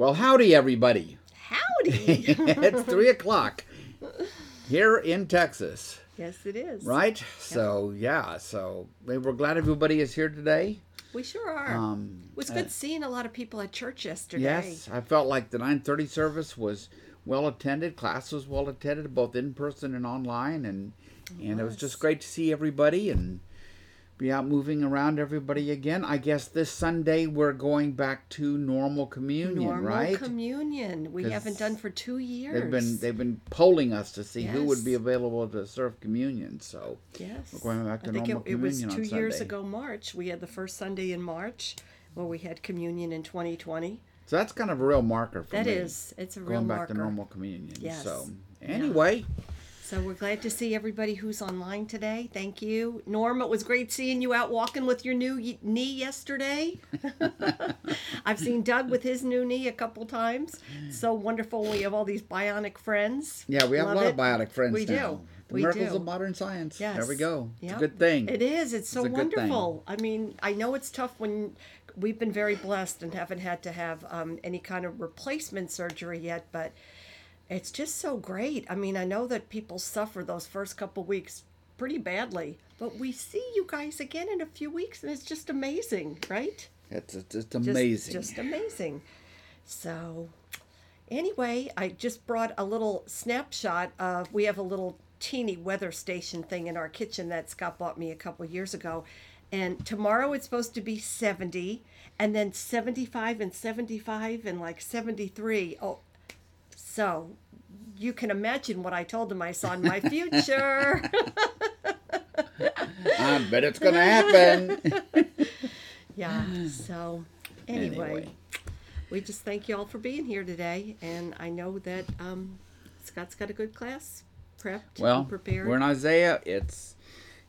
Well, howdy, everybody. Howdy. it's three o'clock here in Texas, yes, it is. right? So, yeah, so we- we're glad everybody is here today. We sure are. Um, it was uh, good seeing a lot of people at church yesterday. Yes, I felt like the 9:30 service was well attended. Class was well attended, both in person and online, and and it was just great to see everybody and be out moving around everybody again. I guess this Sunday we're going back to normal communion, Normal right? communion. We haven't done for two years. they've been they've been polling us to see who would be available to serve communion. So yes. we're going back to I think normal it, it was two years ago, March. We had the first Sunday in March where we had communion in 2020. so that's kind of a real marker for That me. is, it's a real going back to normal communion. Yes. So anyway. So we're glad to see everybody who's online today. Thank you. Norm, it was great seeing you out walking with your new y- knee yesterday. I've seen Doug with his new knee a couple times. So wonderful. We have all these bionic friends. Yeah, we have Love a lot it. of bionic friends We now. do. The We miracles do. of modern science. Yes. There we go. It's Yep. a good thing. It is. It's so a good thing. wonderful. I mean, I know it's tough when we've been very blessed and haven't had to have um, any kind of replacement surgery yet, but it's just so great. I mean, I know that people suffer those first couple weeks pretty badly, but we see you guys again in a few weeks, and it's just amazing, right? It's, it's, it's Just- amazing. Just, amazing. So, anyway, I just brought a little snapshot of. We have a little teeny weather station thing in our kitchen that Scott bought me a couple years ago. And tomorrow it's supposed to be 70, and then 75 and 75 and like 73. Oh, so you can imagine what I told him I saw in my future. I bet it's going to happen. yeah. So, anyway, Anyway. we just thank you all for being here today, and I know that um, Scott's got a good class prepped well, and prepared. we're in Isaiah. It's,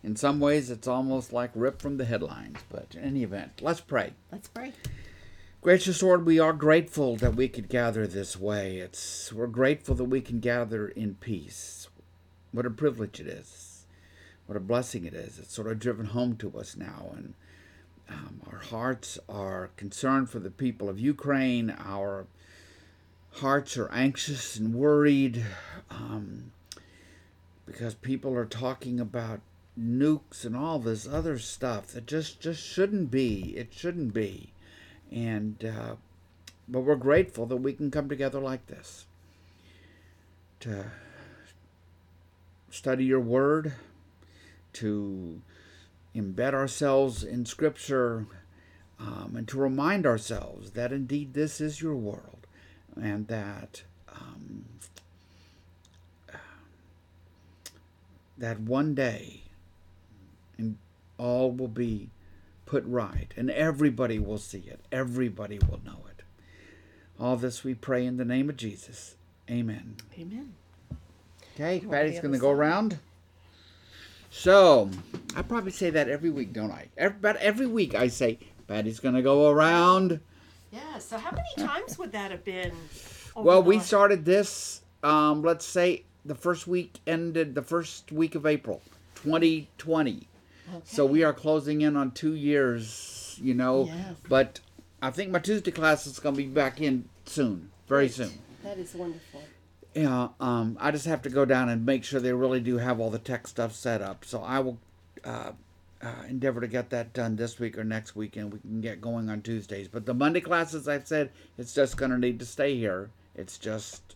in some ways, it's almost like ripped from the headlines. But in any event, let's pray. Let's pray. Gracious Lord, we are grateful that we could gather this way. It's we're grateful that we can gather in peace. What a privilege it is. What a blessing it is. It's sort of driven home to us now, and um, our hearts are concerned for the people of Ukraine. Our hearts are anxious and worried um, because people are talking about nukes and all this other stuff that just just shouldn't be. It shouldn't be and uh, but we're grateful that we can come together like this to study your word to embed ourselves in scripture um, and to remind ourselves that indeed this is your world and that um, that one day and all will be put right, and everybody will see it. Everybody will know it. All this we pray in the name of Jesus. Amen. Amen. Okay, Patty's going to go around. So, I probably say that every week, don't I? Every, about every week I say, Patty's going to go around. Yeah. So, how many times would that have been? Well, we started this, um, let's say the first week ended the first week of April, 2020. So we are closing in on two years, you know. Yes. But I think my Tuesday class is going to be back in soon, very soon. That is wonderful. Yeah, um, I just have to go down and make sure they really do have all the tech stuff set up. So I will uh, uh, endeavor to get that done this week or next week, and we can get going on Tuesdays. But the Monday classes, I've said, it's just going to need to stay here. It's just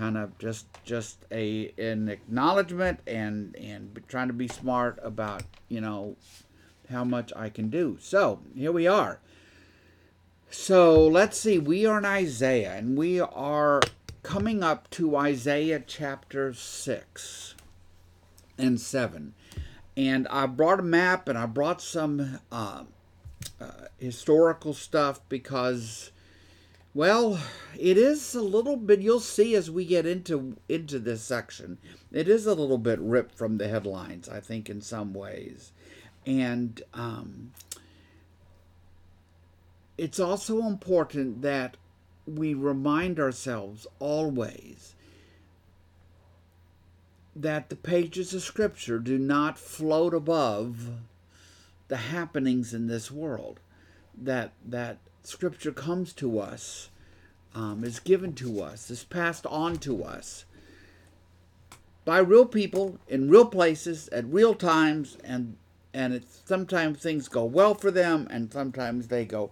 kind of just just a an acknowledgement and and trying to be smart about you know how much I can do. So here we are. So let's see. We are in Isaiah, and we are coming up to Isaiah chapter 6 and 7. And I brought a map and I brought some uh, uh, historical stuff because, well, it is a little bit. You'll see as we get into into this section, it is a little bit ripped from the headlines. I think in some ways, and um, it's also important that we remind ourselves always that the pages of Scripture do not float above the happenings in this world. That that Scripture comes to us um, is given to us, is passed on to us by real people in real places at real times, and and it's sometimes things go well for them, and sometimes they go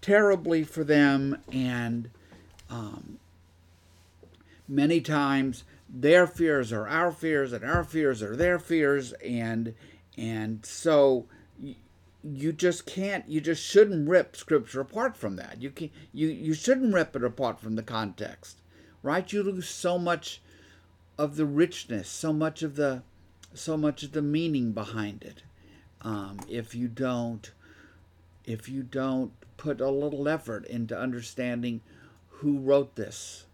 terribly for them, and um, many times their fears are our fears, and our fears are their fears, and and so you just can't you just shouldn't rip scripture apart from that. You can you you shouldn't rip it apart from the context right? You lose so much of the richness so much of the so much of the meaning behind it. Um, if you don't if you don't put a little effort into understanding who wrote this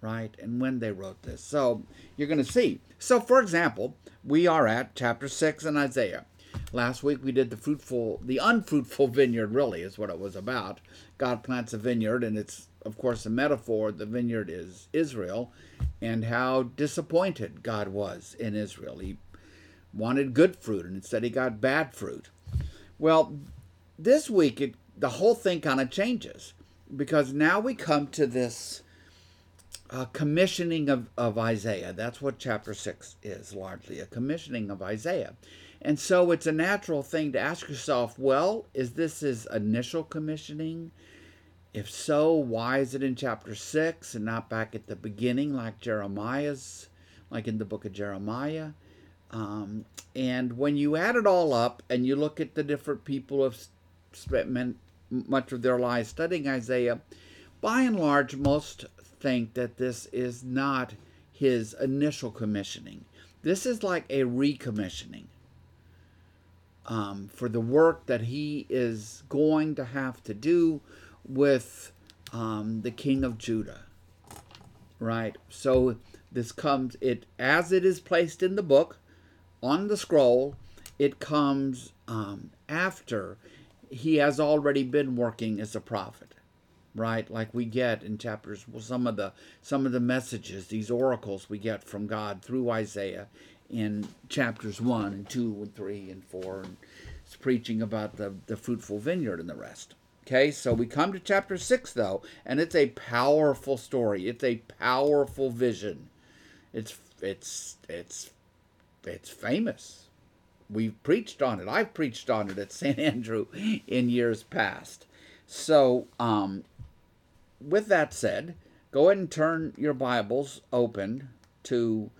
right and when they wrote this. So you're going to see. So for example we are at chapter 6 in isaiah Last week we did the fruitful, the unfruitful vineyard, really, is what it was about. God plants a vineyard, and it's, of course, a metaphor. The vineyard is Israel, and how disappointed God was in Israel. He wanted good fruit, and instead he got bad fruit. Well, this week, it, the whole thing kind of changes because now we come to this uh, commissioning of, of Isaiah. That's what chapter 6 is largely a commissioning of Isaiah. And so it's a natural thing to ask yourself well, is this his initial commissioning? If so, why is it in chapter 6 and not back at the beginning like Jeremiah's, like in the book of Jeremiah? Um, and when you add it all up and you look at the different people who have spent much of their lives studying Isaiah, by and large, most think that this is not his initial commissioning. This is like a recommissioning um, for the work that he is going to have to do with um, the king of Judah. Right? So this comes, it as it is placed in the book on the scroll, it comes um, after he has already been working as a prophet right like we get in chapters well some of the some of the messages these oracles we get from god through isaiah in chapters 1 and 2 and 3 and 4 and it's preaching about the, the fruitful vineyard and the rest. Okay so we come to chapter 6 though and it's a powerful story. It's a powerful vision. It's it's it's it's famous. We've preached on it. I've preached on it at st andrew in years past. So um, with that said go ahead and turn your bibles open to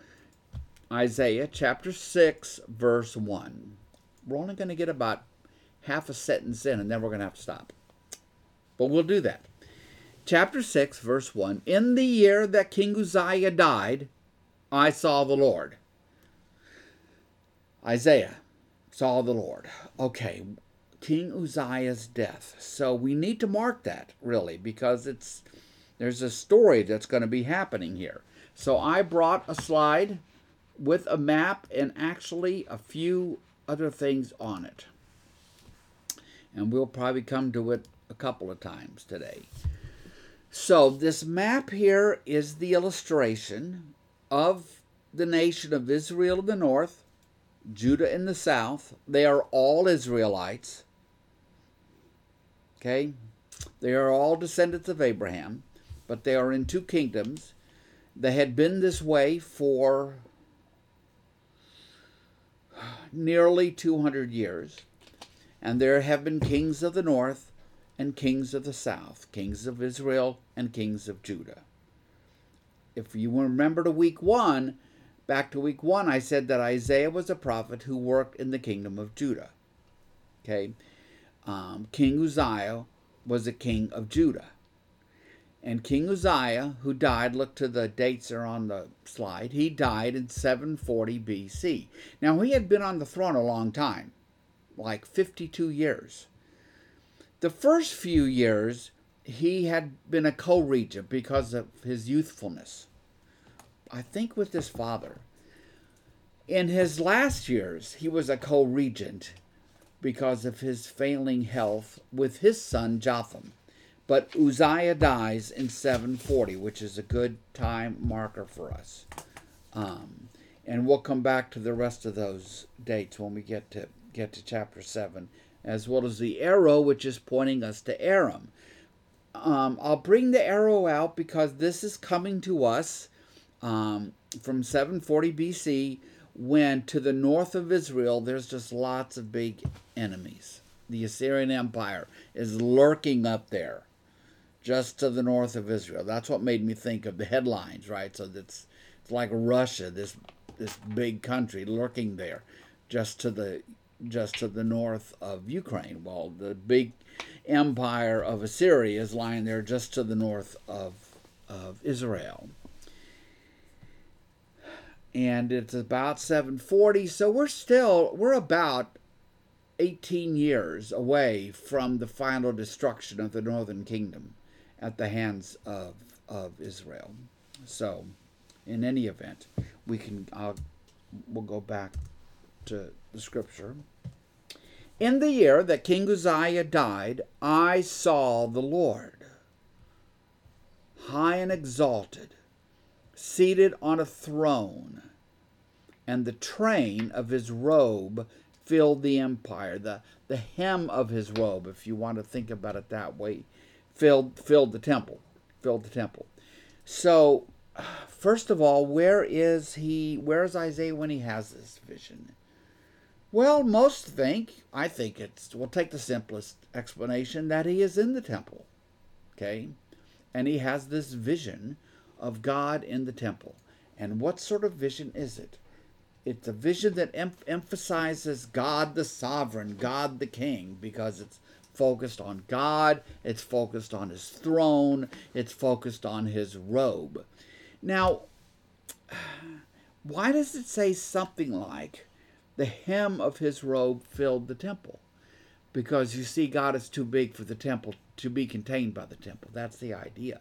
Isaiah chapter 6, verse 1. We're only going to get about half a sentence in, and then we're going to have to stop. But we'll do that. Chapter 6, verse 1 In the year that King Uzziah died, I saw the Lord. Isaiah saw the Lord. Okay, King Uzziah's death. So we need to mark that, really, because it's there's a story that's going to be happening here. So I brought a slide with a map and actually a few other things on it. And we'll probably come to it a couple of times today. So, this map here is the illustration of the nation of Israel in the north, Judah in the south. They are all Israelites. Okay? They are all descendants of Abraham, but they are in two kingdoms. They had been this way for nearly 200 years. And there have been kings of the north and kings of the south, kings of Israel and kings of Judah. If you remember to week one, back to week one, I said that Isaiah was a prophet who worked in the kingdom of Judah. Okay, um, King Uzziah was a king of Judah. And King Uzziah, who died, look to the dates are on the slide, he died in 740 BC. Now, he had been on the throne a long time, like 52 years. The first few years, he had been a co regent because of his youthfulness, I think with his father. In his last years, he was a co regent because of his failing health with his son Jotham. But Uzziah dies in 740, which is a good time marker for us. Um, and we'll come back to the rest of those dates when we get to get to chapter 7, as well as the arrow, which is pointing us to Aram. um, I'll bring the arrow out because this is coming to us um, from 740 BC when to the north of Israel there's just lots of big enemies. The Assyrian Empire is lurking up there just to the north of Israel. That's what made me think of the headlines, right? So that's it's like Russia, this this big country lurking there just to the just to the north of Ukraine. Well, the big empire of Assyria is lying there just to the north of of Israel. And it's about 740, so we're still we're about 18 years away from the final destruction of the northern kingdom at the hands of of Israel. So, in any event, we can I'll, we'll go back to the scripture. In the year that King Uzziah died, I saw the Lord, high and exalted, seated on a throne, and the train of his robe filled the empire. The, the hem of his robe, if you want to think about it that way, filled, filled the temple. Filled the temple. So, first of all, where is he? Where is Isaiah when he has this vision? Well, most think, I think it's, we'll take the simplest explanation that he is in the temple. Okay? And he has this vision of God in the temple. And what sort of vision is it? It's a vision that em- emphasizes God the sovereign, God the king, because it's focused on God, it's focused on his throne, it's focused on his robe. Now, why does it say something like, the hem of his robe filled the temple? Because you see, God is too big for the temple to be contained by the temple. That's the idea.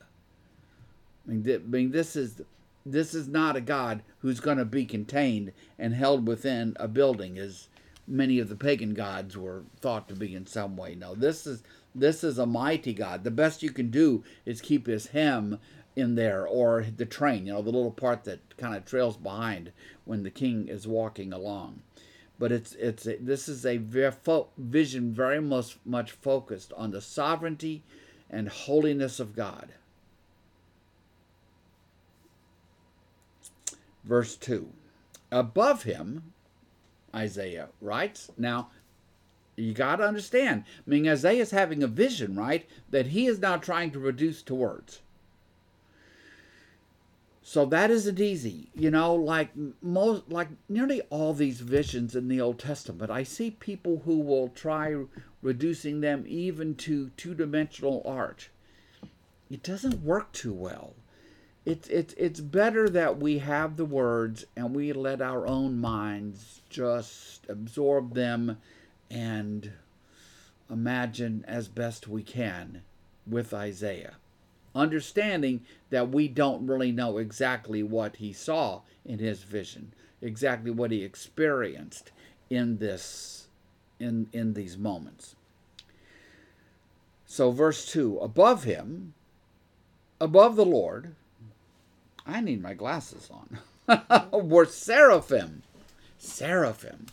I mean, th- I mean this is this is not a God who's going to be contained and held within a building, as many of the pagan gods were thought to be in some way. No, this is this is a mighty God. The best you can do is keep his hem in there, or the train, you know, the little part that kind of trails behind when the king is walking along. But it's it's a, this is a very vision very much much focused on the sovereignty and holiness of God. Verse 2. Above him, Isaiah writes. Now, you got to understand. I mean, Isaiah is having a vision, right? That he is now trying to reduce to words. So that isn't easy. You know, like most, like nearly all these visions in the Old Testament, I see people who will try reducing them even to two dimensional art. It doesn't work too well it's it's it's better that we have the words and we let our own minds just absorb them and imagine as best we can with Isaiah. Understanding that we don't really know exactly what he saw in his vision exactly what he experienced in this in in these moments. So verse 2 above him above the lord I need my glasses on. were seraphim. Seraphim.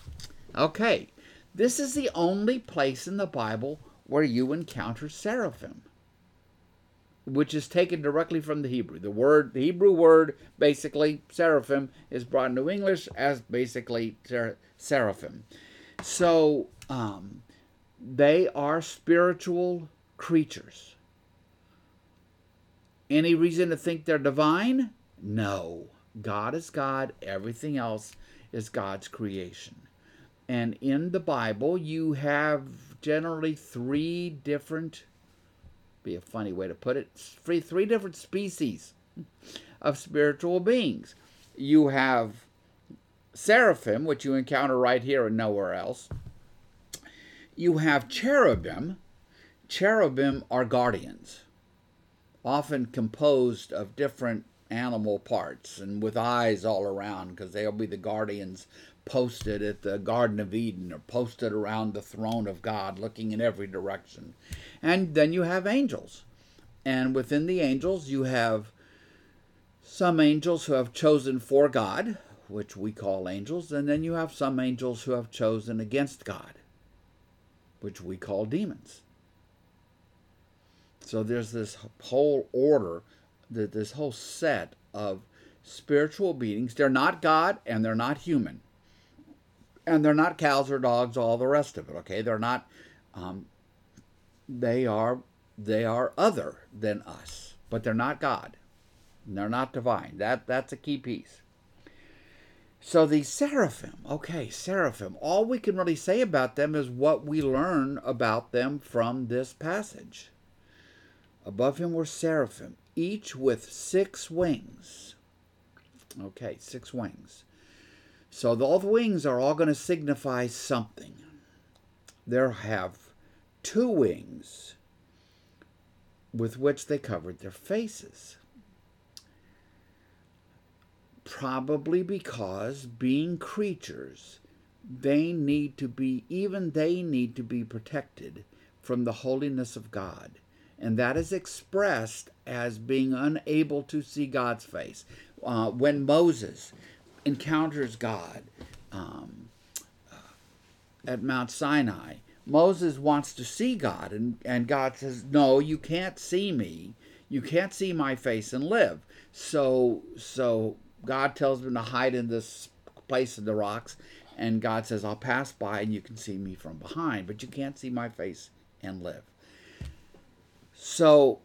Okay, this is the only place in the Bible where you encounter seraphim, which is taken directly from the Hebrew. The word, the Hebrew word, basically seraphim, is brought into English as basically ser- seraphim. So um, they are spiritual creatures. Any reason to think they're divine? No. God is God, everything else is God's creation. And in the Bible, you have generally three different, be a funny way to put it, three, three different species of spiritual beings. You have seraphim, which you encounter right here and nowhere else. You have cherubim. Cherubim are guardians, often composed of different animal parts and with eyes all around because they'll be the guardians posted at the Garden of Eden or posted around the throne of God looking in every direction. And then you have angels. And within the angels, you have some angels who have chosen for God, which we call angels, and then you have some angels who have chosen against God, which we call demons. So there's this whole order, that this whole set of spiritual beings. They're not God and they're not human. And they're not cows or dogs, all the rest of it, okay? They're not um, they are they are other than us, but they're not God. They're not divine. That that's a key piece. So the seraphim, okay, seraphim. All we can really say about them is what we learn about them from this passage. Above him were seraphim, each with six wings. Okay, six wings. So all the wings are all going to signify something. There have two wings with which they covered their faces. Probably because, being creatures, they need to be, even they need to be protected from the holiness of God. And that is expressed as being unable to see God's face. Uh, when Moses encounters God um, uh, at Mount Sinai, Moses wants to see God, and, and God says, No, you can't see me. You can't see my face and live. So so God tells him to hide in this place in the rocks, and God says, I'll pass by and you can see me from behind, but you can't see my face and live. So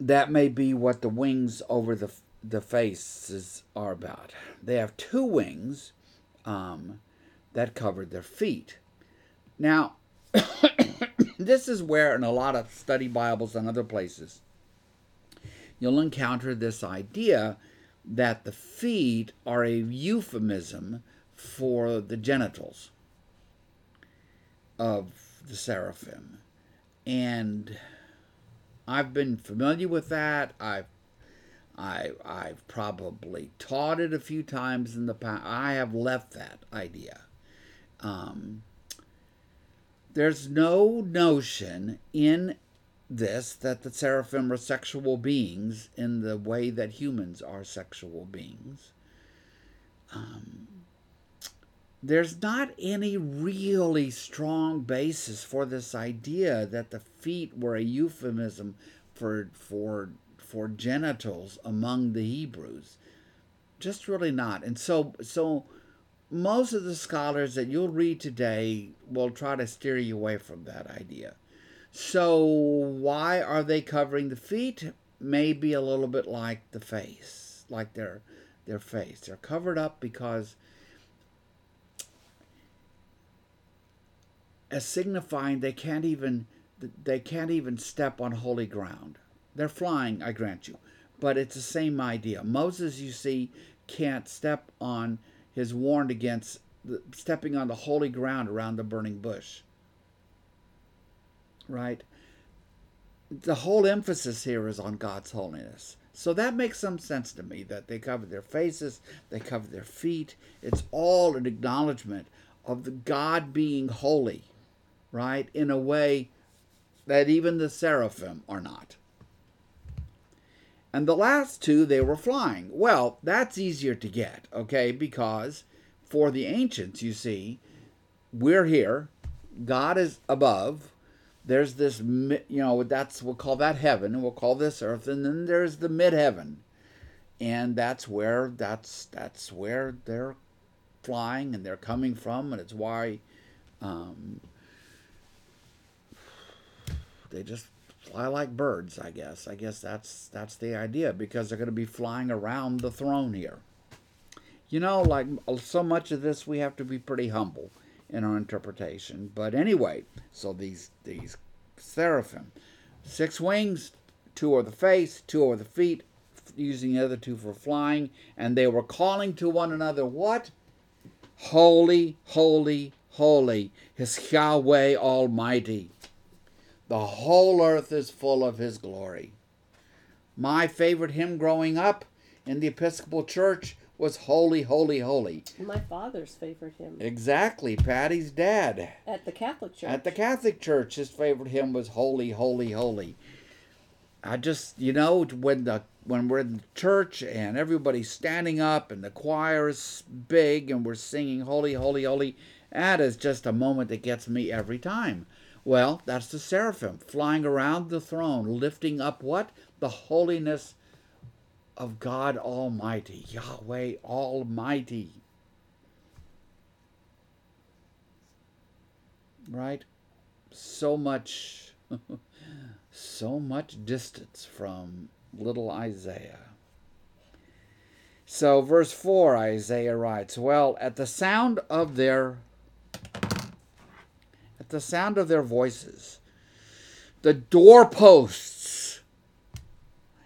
that may be what the wings over the the faces are about. They have two wings um, that covered their feet. Now, this is where, in a lot of study Bibles and other places, you'll encounter this idea that the feet are a euphemism for the genitals of the seraphim. And I've been familiar with that. I've I, I've probably taught it a few times in the past. I have left that idea. Um, there's no notion in this that the seraphim are sexual beings in the way that humans are sexual beings. Um, there's not any really strong basis for this idea that the feet were a euphemism for for for genitals among the Hebrews. Just really not. And so so most of the scholars that you'll read today will try to steer you away from that idea. So, why are they covering the feet? Maybe a little bit like the face, like their their face. They're covered up because as signifying they can't even they can't even step on holy ground. They're flying, I grant you, but it's the same idea. Moses, you see, can't step on his warned against stepping on the holy ground around the burning bush. Right? The whole emphasis here is on God's holiness. So that makes some sense to me that they cover their faces, they cover their feet. It's all an acknowledgement of the God being holy, right? In a way that even the seraphim are not. And the last two, they were flying. Well, that's easier to get, okay? Because for the ancients, you see, we're here, God is above. There's this, you know, that's we'll call that heaven, and we'll call this earth, and then there's the mid heaven, and that's where that's that's where they're flying and they're coming from, and it's why um, they just fly like birds, I guess. I guess that's that's the idea because they're going to be flying around the throne here. You know, like so much of this, we have to be pretty humble in our interpretation. But anyway, so these these seraphim, six wings, two are the face, two are the feet, using the other two for flying, and they were calling to one another, what? Holy, holy, holy is Yahweh Almighty. The whole earth is full of his glory. My favorite hymn growing up in the Episcopal Church was Holy, Holy, Holy. My father's favorite hymn. Exactly, Patty's dad. At the Catholic Church. At the Catholic Church, his favorite hymn was Holy, Holy, Holy. I just, you know, when the when we're in church and everybody's standing up and the choir is big and we're singing Holy, Holy, Holy, that is just a moment that gets me every time Well, that's the seraphim flying around the throne, lifting up what? The holiness of God Almighty, Yahweh Almighty. Right? So much, so much distance from little Isaiah. So, verse 4, Isaiah writes, Well, at the sound of their at the sound of their voices, the doorposts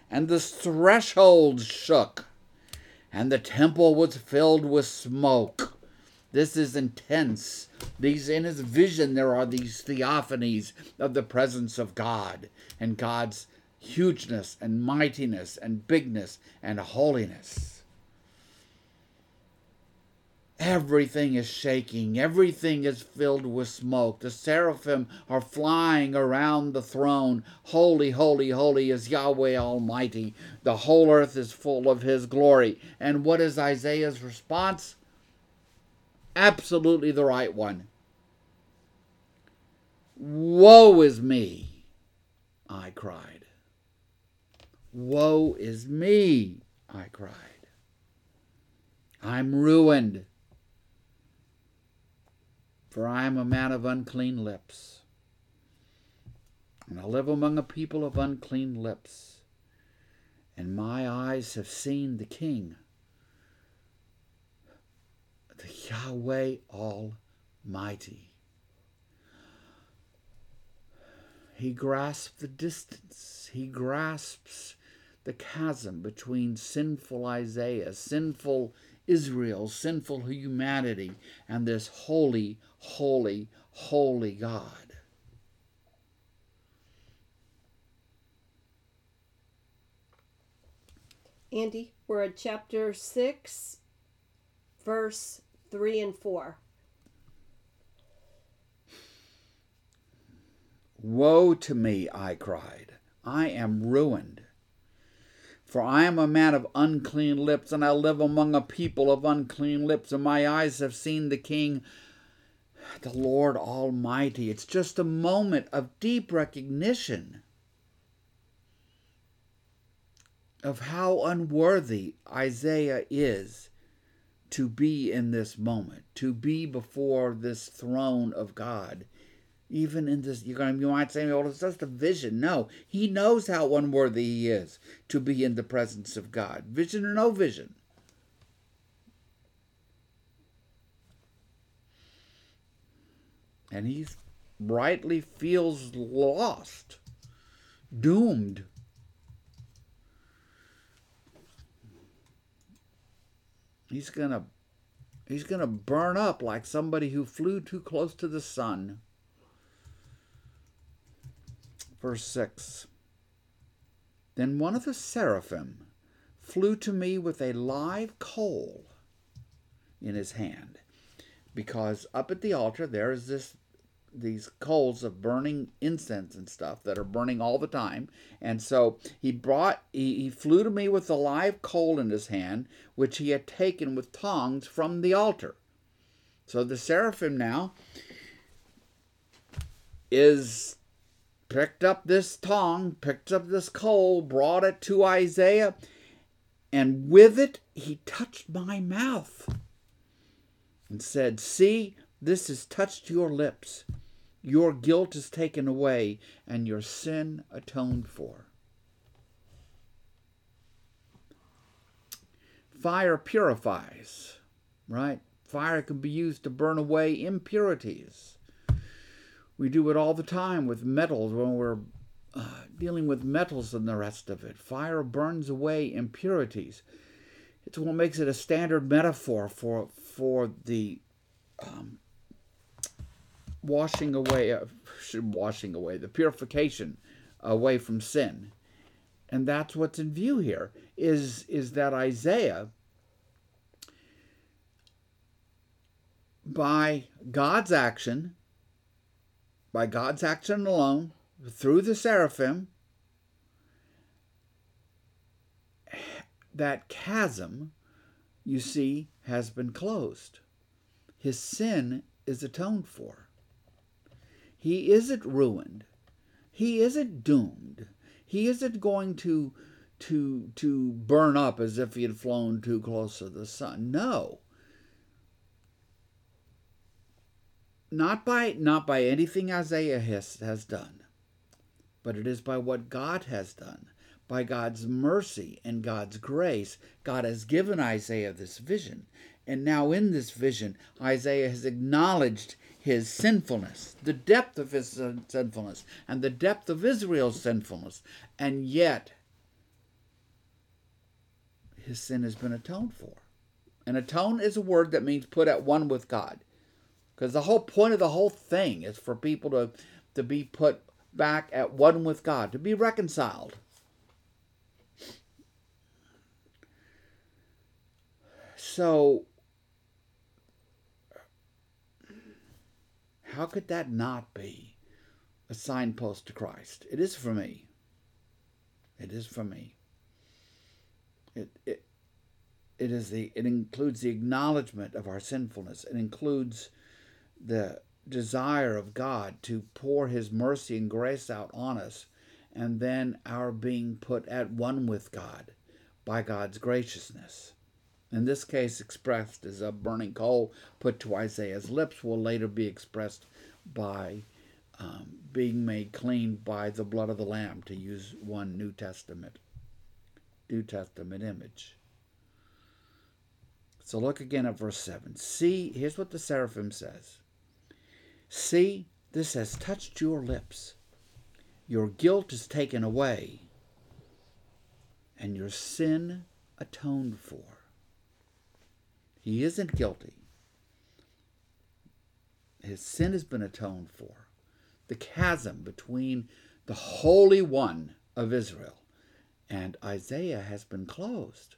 and the thresholds shook, and the temple was filled with smoke. This is intense. These in his vision there are these theophanies of the presence of God and God's hugeness and mightiness and bigness and holiness. Everything is shaking. Everything is filled with smoke. The seraphim are flying around the throne. Holy, holy, holy is Yahweh Almighty. The whole earth is full of His glory. And what is Isaiah's response? Absolutely the right one. Woe is me, I cried. Woe is me, I cried. I'm ruined for I am a man of unclean lips, and I live among a people of unclean lips, and my eyes have seen the King, the Yahweh Almighty. He grasps the distance, he grasps the chasm between sinful Isaiah, sinful Israel, sinful humanity, and this holy, holy, holy God. Andy, we're at chapter 6, verse 3 and 4. Woe to me, I cried. I am ruined. For I am a man of unclean lips, and I live among a people of unclean lips, and my eyes have seen the King, the Lord Almighty. It's just a moment of deep recognition of how unworthy Isaiah is to be in this moment, to be before this throne of God. Even in this, you're going to, you might say, well, it's just a vision. No, he knows how unworthy he is to be in the presence of God, vision or no vision. And he rightly feels lost, doomed. He's gonna he's gonna burn up like somebody who flew too close to the sun. Verse 6 Then one of the seraphim flew to me with a live coal in his hand, because up at the altar there is this these coals of burning incense and stuff that are burning all the time. And so he brought, he, he flew to me with a live coal in his hand, which he had taken with tongs from the altar. So the seraphim now is picked up this tong, picked up this coal, brought it to Isaiah, and with it he touched my mouth and said, See, this has touched your lips. Your guilt is taken away and your sin atoned for. Fire purifies, right? Fire can be used to burn away impurities. We do it all the time with metals when we're uh, dealing with metals and the rest of it. Fire burns away impurities. It's what makes it a standard metaphor for for the um, washing away, uh, washing away, the purification away from sin. And that's what's in view here is, is that Isaiah, by God's action, by God's action alone, through the seraphim, that chasm, you see, has been closed. His sin is atoned for. He isn't ruined. He isn't doomed. He isn't going to to to burn up as if he had flown too close to the sun. No. Not by not by anything Isaiah has, has done, but it is by what God has done. By God's mercy and God's grace, God has given Isaiah this vision. And now, in this vision, Isaiah has acknowledged his sinfulness, the depth of his sinfulness, and the depth of Israel's sinfulness. And yet, his sin has been atoned for. And atone is a word that means put at one with God. Because the whole point of the whole thing is for people to, to be put back at one with God, to be reconciled. So, how could that not be a signpost to Christ? It is for me. It is for me. It, it, it is the it includes the acknowledgement of our sinfulness. It includes the desire of God to pour his mercy and grace out on us and then our being put at one with God by God's graciousness. In this case, expressed as a burning coal put to Isaiah's lips, will later be expressed by um, being made clean by the blood of the Lamb, to use one New Testament, New Testament image. So look again at verse 7. See, here's what the seraphim says See, this has touched your lips. Your guilt is taken away, and your sin atoned for. He isn't guilty. His sin has been atoned for. The chasm between the Holy One of Israel and Isaiah has been closed.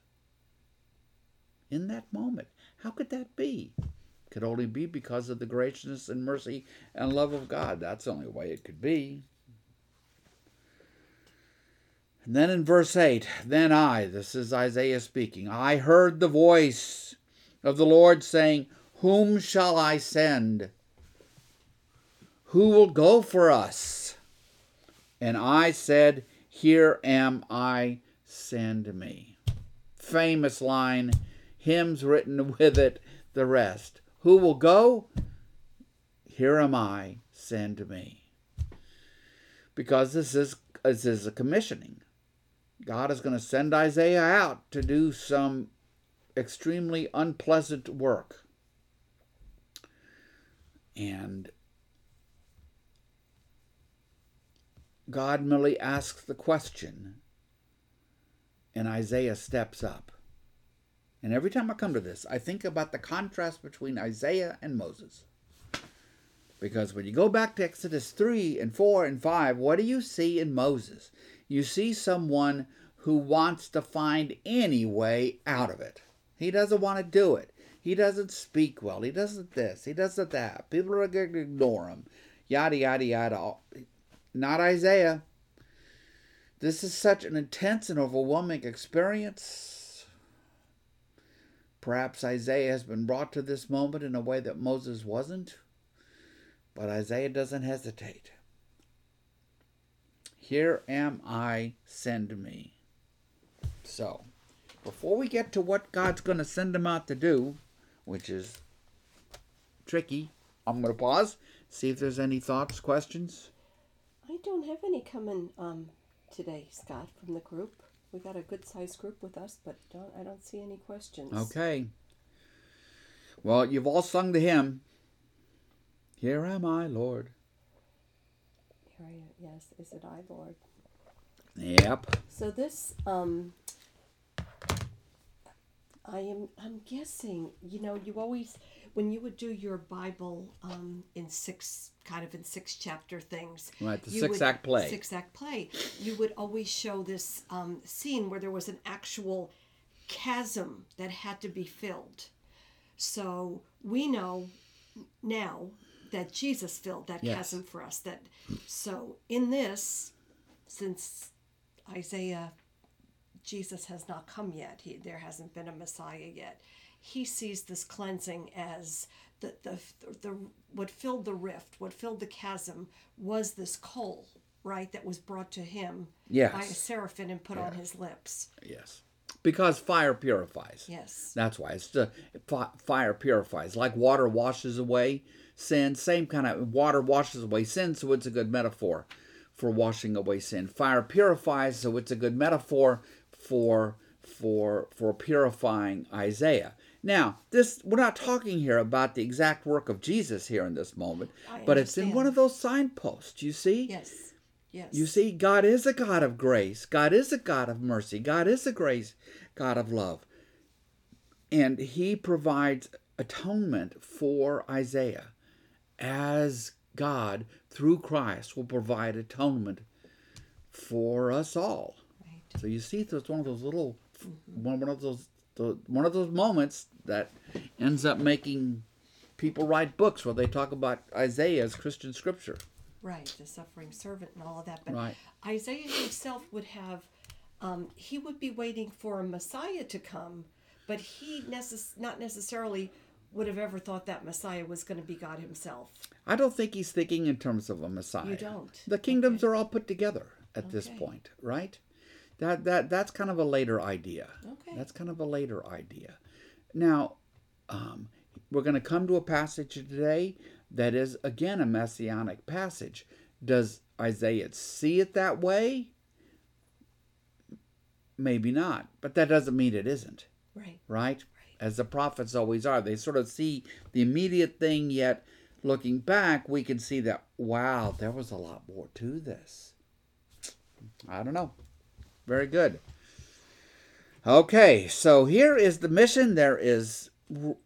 In that moment, how could that be? It could only be because of the graciousness and mercy and love of God. That's the only way it could be. And then in verse 8, then I, this is Isaiah speaking, I heard the voice of the Lord saying, Whom shall I send? Who will go for us? And I said, Here am I, send me. Famous line, hymns written with it, the rest. Who will go? Here am I, send me. Because this is, this is a commissioning. God is going to send Isaiah out to do some extremely unpleasant work. And God merely asks the question, and Isaiah steps up. And every time I come to this, I think about the contrast between Isaiah and Moses. Because when you go back to Exodus 3 and 4 and 5, what do you see in Moses? You see someone who wants to find any way out of it. He doesn't want to do it. He doesn't speak well. He doesn't this. He doesn't that. People are going to ignore him. Yada, yada, yada. Not Isaiah. This is such an intense and overwhelming experience. Perhaps Isaiah has been brought to this moment in a way that Moses wasn't, but Isaiah doesn't hesitate. Here am I, send me. So, before we get to what God's going to send him out to do, which is tricky, I'm going to pause, see if there's any thoughts, questions. I don't have any coming um, today, Scott, from the group. We got a good sized group with us, but don't, I don't see any questions. Okay. Well, you've all sung the hymn. Here am I, Lord. Here I am. Yes, is it I, Lord? Yep. So this, um, I am. I'm guessing. You know, you always when you would do your Bible um, in six kind of in six chapter things. Right, the you six would- act play. Six act play. You would always show this um, scene where there was an actual chasm that had to be filled. So we know now that Jesus filled that Yes. chasm for us. That so in this, since Isaiah, Jesus has not come yet. He there hasn't been a Messiah yet. he sees this cleansing as the, the, the, what filled the rift, what filled the chasm was this coal, right, that was brought to him Yes. by a seraphim and put on his lips. Yes. Because fire purifies. Yes. That's why it's uh, the fire purifies. Like water washes away sin. Same kind of water washes away sin, so it's a good metaphor for washing away sin. Fire purifies, so it's a good metaphor for for for purifying Isaiah. Now, this we're not talking here about the exact work of Jesus here in this moment, I but it's in one of those signposts. You see, Yes. Yes. you see, God is a God of grace. God is a God of mercy. God is a grace, God of love. And he provides atonement for Isaiah as God, through Christ, will provide atonement for us all. Right. So you see, it's one of those little, mm-hmm. one, one of those, the, one of those moments that ends up making people write books where they talk about Isaiah as Christian scripture. Right, the suffering servant and all of that. But Right. Isaiah himself would have, um, he would be waiting for a Messiah to come, but he necess- not necessarily would have ever thought that Messiah was going to be God himself. I don't think he's thinking in terms of a Messiah. You don't? The kingdoms are all put together at this point, right? That that that's kind of a later idea. Okay. That's kind of a later idea. Now, um, we're going to come to a passage today that is again a messianic passage. Does Isaiah see it that way? Maybe not, but that doesn't mean it isn't Right. right? As the prophets always are. They sort of see the immediate thing, yet looking back, we can see that, wow, there was a lot more to this. I don't know. Very good. Okay, so here is the mission. There is, you're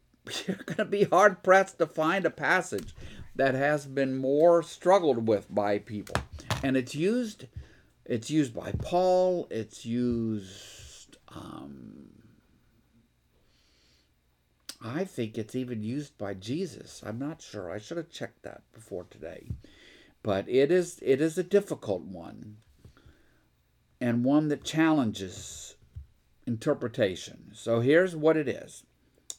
going to be hard pressed to find a passage that has been more struggled with by people. And it's used, it's used by Paul, it's used, um, I think it's even used by Jesus. I'm not sure. I should have checked that before today. But it is it is a difficult one and one that challenges interpretation. So here's what it is.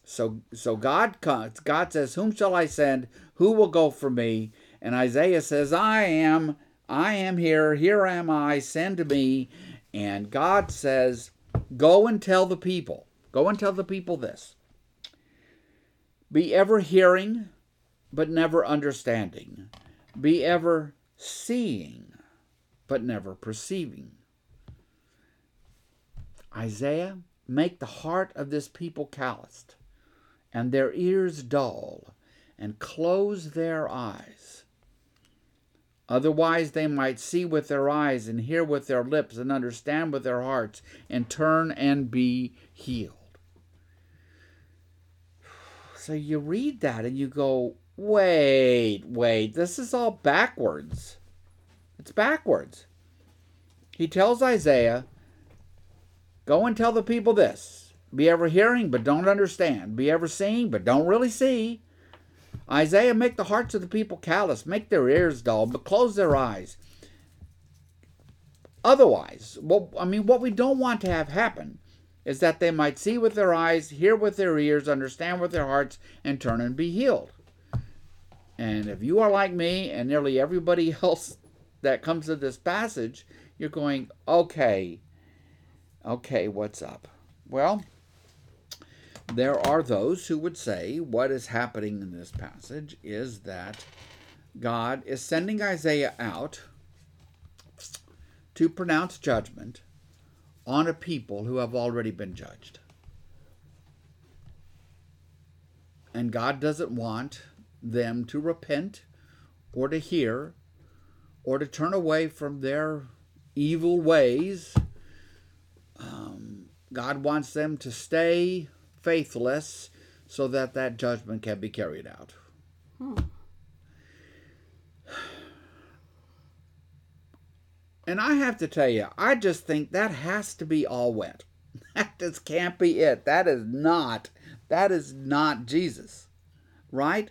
So so God God says, "Whom shall I send? Who will go for me?" And Isaiah says, "I am I am here. Here am I. Send me." And God says, "Go and tell the people. Go and tell the people this. Be ever hearing, but never understanding. Be ever seeing, but never perceiving. Isaiah, make the heart of this people calloused, and their ears dull, and close their eyes. Otherwise, they might see with their eyes, and hear with their lips, and understand with their hearts, and turn and be healed. So you read that and you go, wait, wait, this is all backwards. It's backwards. He tells Isaiah, go and tell the people this. Be ever hearing, but don't understand. Be ever seeing, but don't really see. Isaiah, make the hearts of the people callous, make their ears dull, but close their eyes. Otherwise, well, I mean, what we don't want to have happen is that they might see with their eyes, hear with their ears, understand with their hearts, and turn and be healed. And if you are like me and nearly everybody else that comes to this passage, you're going, okay, okay, what's up? Well, there are those who would say what is happening in this passage is that God is sending Isaiah out to pronounce judgment on a people who have already been judged. And God doesn't want them to repent or to hear or to turn away from their evil ways. Um, God wants them to stay faithless so that that judgment can be carried out. And I have to tell you, I just think that has to be all wet. That just can't be it. That is not, that is not Jesus. Right?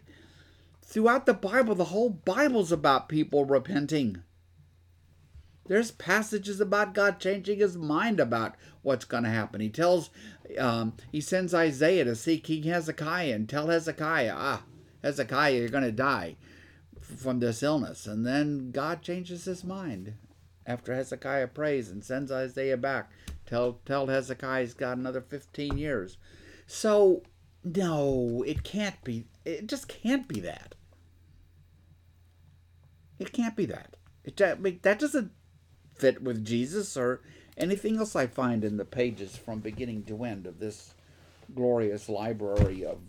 Throughout the Bible, the whole Bible's about people repenting. There's passages about God changing his mind about what's going to happen. He tells, um, he sends Isaiah to see King Hezekiah and tell Hezekiah, ah, Hezekiah, you're going to die from this illness. And then God changes his mind after Hezekiah prays and sends Isaiah back. Tell, tell Hezekiah he's got another 15 years. So, no, it can't be. It just can't be that. It can't be that. It, that doesn't fit with Jesus or anything else I find in the pages from beginning to end of this glorious library of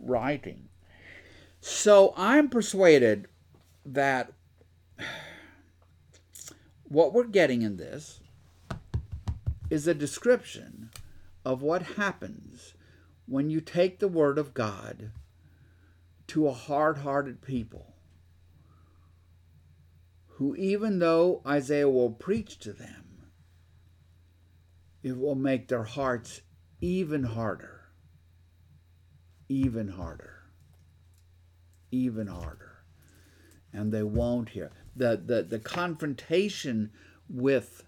writing. So I'm persuaded that what we're getting in this is a description of what happens when you take the Word of God to a hard hearted people who, even though Isaiah will preach to them, it will make their hearts even harder, even harder, even harder. And they won't hear. The, the, the confrontation with,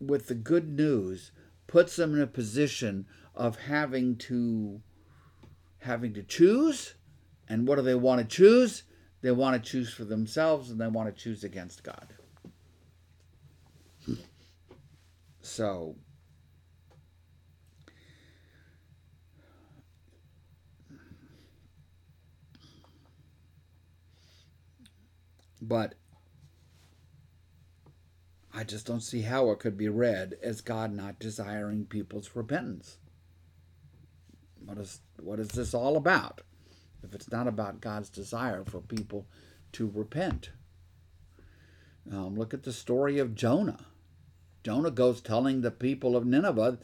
with the good news puts them in a position of having to having to choose and what do they want to choose they want to choose for themselves and they want to choose against God. So, but I just don't see how it could be read as God not desiring people's repentance. What is what is this all about? If it's not about God's desire for people to repent. Um, look at the story of Jonah. Jonah goes telling the people of Nineveh,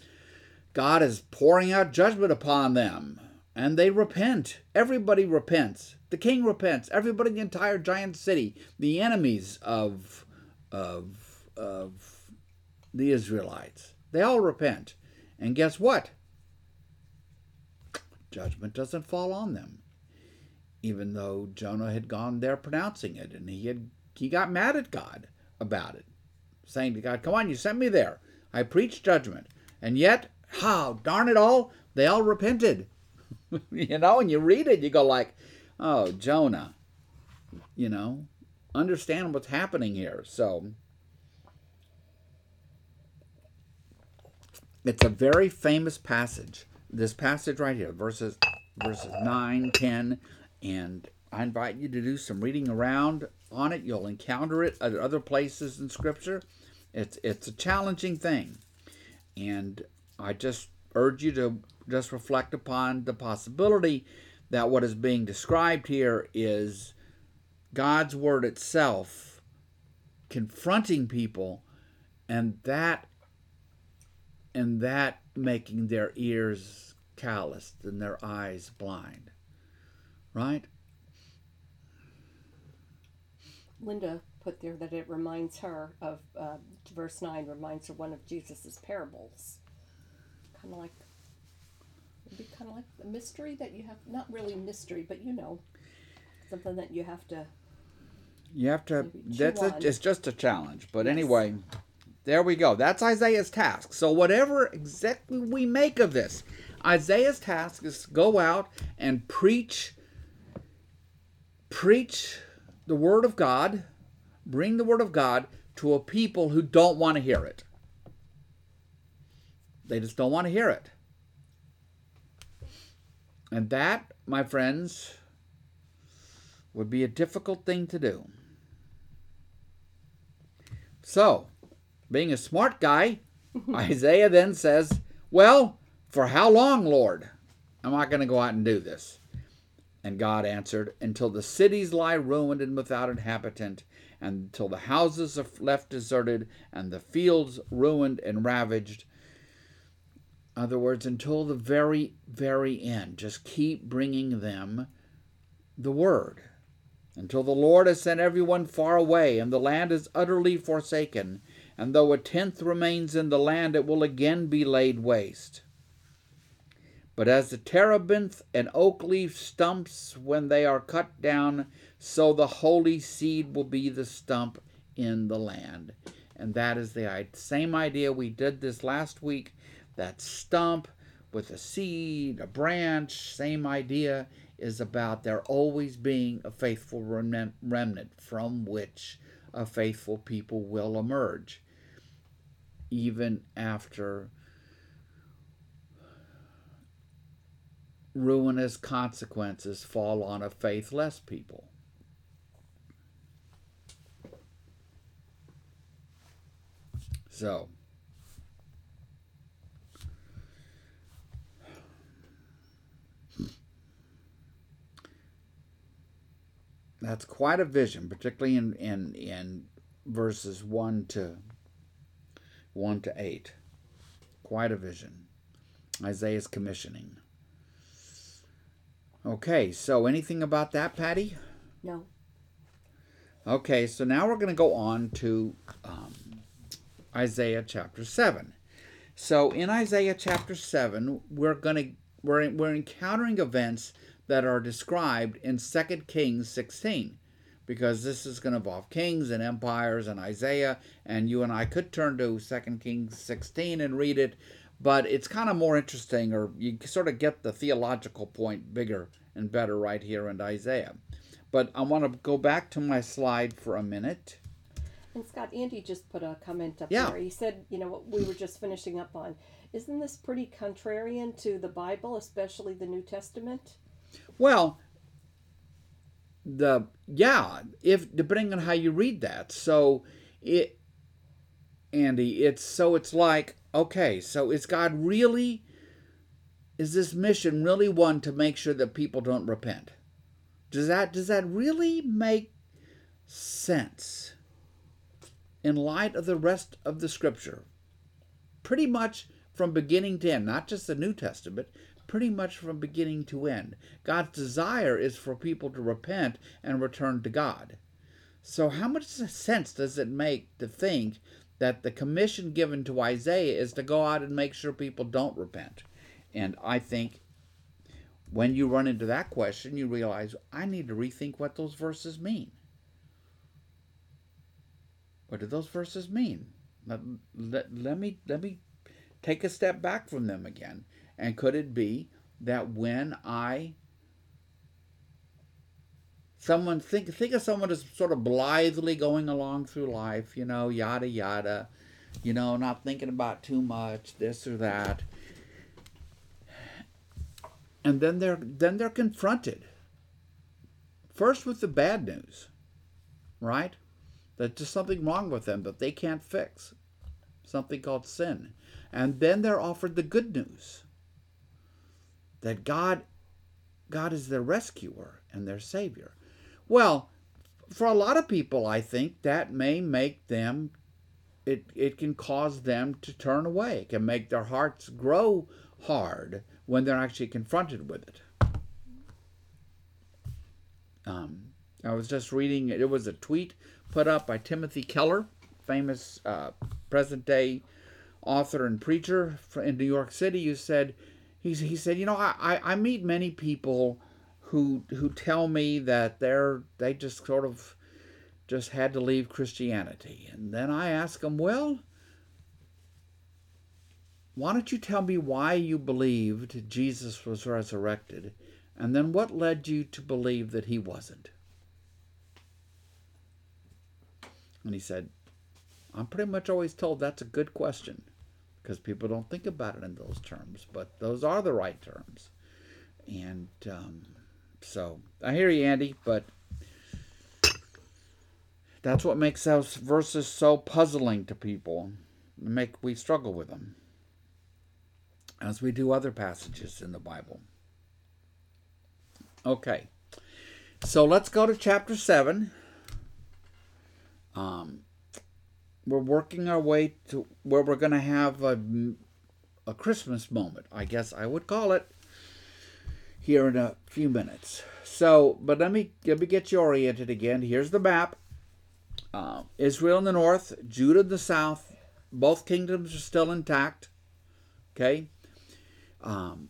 God is pouring out judgment upon them, and they repent. Everybody repents. The king repents. Everybody in the entire giant city, the enemies of, of, of the Israelites, they all repent. And guess what? Judgment doesn't fall on them even though Jonah had gone there pronouncing it, and he had he got mad at God about it, saying to God, "Come on, you sent me there. I preached judgment, and yet, how darn it all, they all repented." you know, and you read it, you go like, "Oh, Jonah," you know, understand what's happening here. So. It's a very famous passage. This passage right here, verses verses 9, 10, and I invite you to do some reading around on it. You'll encounter it at other places in Scripture. It's it's a challenging thing, and I just urge you to just reflect upon the possibility that what is being described here is God's word itself confronting people, and that and that making their ears calloused and their eyes blind right? Linda put there that it reminds her of uh, verse 9 reminds her one of Jesus's parables. Kind of like, it'd be kind of like a mystery that you have, not really mystery, but you know, something that you have to. You have to, that's a, it's just a challenge. But yes. anyway, there we go. That's Isaiah's task. So, whatever exactly we make of this, Isaiah's task is go out and preach preach the Word of God, bring the Word of God to a people who don't want to hear it. They just don't want to hear it. And that, my friends, would be a difficult thing to do. So, being a smart guy, Isaiah then says, Well, for how long, Lord, am I going to go out and do this? And God answered, Until the cities lie ruined and without inhabitant, and until the houses are left deserted, and the fields ruined and ravaged. In other words, until the very, very end. Just keep bringing them the word. Until the Lord has sent everyone far away, and the land is utterly forsaken. And though a tenth remains in the land, it will again be laid waste. But as the terebinth and oak leaf stumps when they are cut down, so the holy seed will be the stump in the land. And that is the same idea we did this last week. That stump with a seed, a branch, same idea is about there always being a faithful remnant from which a faithful people will emerge, even after ruinous consequences fall on a faithless people. So, that's quite a vision, particularly in, in, in verses 1 to 1 to 8. Quite a vision. Isaiah's commissioning. Okay, so anything about that, Patty? No. Okay, so now we're going to go on to um, Isaiah chapter 7. So in Isaiah chapter 7, we're going to we're, we're encountering events that are described in 2 Kings 16 because this is going to involve kings and empires and Isaiah and you and I could turn to 2 Kings 16 and read it but it's kind of more interesting or you sort of get the theological point bigger and better right here in Isaiah. But I want to go back to my slide for a minute. And Scott, Andy just put a comment up yeah. there. He said, you know, what we were just finishing up on. Isn't this pretty contrarian to the Bible, especially the New Testament? Well, the yeah, if depending on how you read that. So it Andy, it's so it's like, okay, so is God really is this mission really one to make sure that people don't repent? Does that does that really make sense in light of the rest of the scripture? Pretty much from beginning to end, not just the New Testament, pretty much from beginning to end. God's desire is for people to repent and return to God. So, how much sense does it make to think that the commission given to Isaiah is to go out and make sure people don't repent? And I think when you run into that question, you realize I need to rethink what those verses mean. What do those verses mean? Let, let, let, me, let me take a step back from them again. And could it be that when I someone think think of someone as sort of blithely going along through life, you know, yada yada, you know, not thinking about too much, this or that. And then they're then they're confronted. First with the bad news, right? That there's something wrong with them that they can't fix. Something called sin. And then they're offered the good news that God God is their rescuer and their savior. Well, for a lot of people, I think that may make them it it can cause them to turn away. It can make their hearts grow hard when they're actually confronted with it. Um, I was just reading, it was a tweet put up by Timothy Keller, famous uh, present day author and preacher in New York City, who said, he, he said, you know, I, I meet many people who who tell me that they're they just sort of just had to leave Christianity. And then I ask them, well, why don't you tell me why you believed Jesus was resurrected, and then what led you to believe that he wasn't? And he said, I'm pretty much always told that's a good question because people don't think about it in those terms, but those are the right terms. And um, so I hear you, Andy, but that's what makes those verses so puzzling to people. Make we struggle with them as we do other passages in the Bible. Okay, so let's go to chapter 7. Um, we're working our way to where we're going to have a, a Christmas moment, I guess I would call it, here in a few minutes. So, but let me, let me get you oriented again. Here's the map. Uh, Israel in the north, Judah in the south. Both kingdoms are still intact. Okay. Um,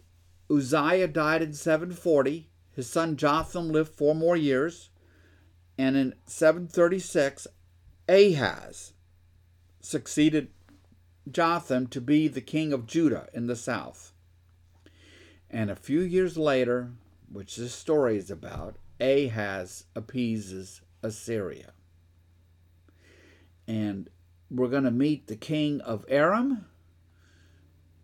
Uzziah died in 740. His son Jotham lived four more years. And in 736, Ahaz succeeded Jotham to be the king of Judah in the south. And a few years later, which this story is about, Ahaz appeases Assyria. And we're going to meet the king of Aram.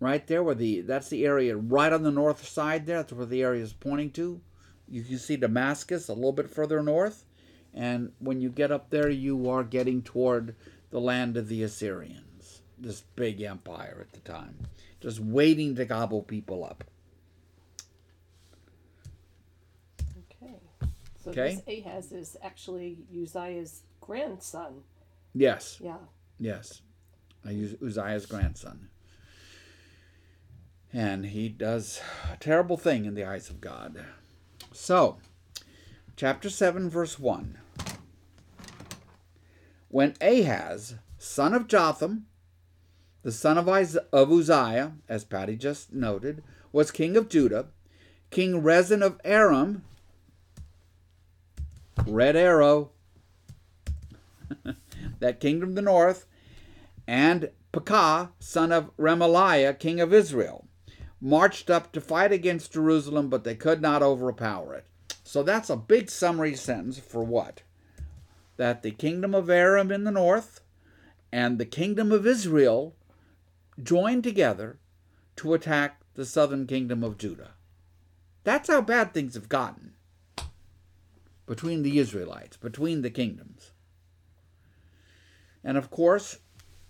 Right there where the that's the area right on the north side there that's where the area is pointing to. You can see damascus a little bit further north. And when you get up there you are getting toward the land of the assyrians. This big empire at the time. Just waiting to gobble people up Okay. So Okay. this Ahaz is actually Uzziah's grandson. yes Yeah. Yes. Uzziah's grandson. And he does a terrible thing in the eyes of God. So, chapter 7, verse 1. When Ahaz, son of Jotham, the son of Uzziah, as Patty just noted, was king of Judah, King Rezin of Aram, red arrow, that kingdom of the north, and Pekah, son of Remaliah, king of Israel, marched up to fight against Jerusalem, but they could not overpower it. So that's a big summary sentence for what? That the kingdom of Aram in the north and the kingdom of Israel joined together to attack the southern kingdom of Judah. That's how bad things have gotten between the Israelites, between the kingdoms. And of course,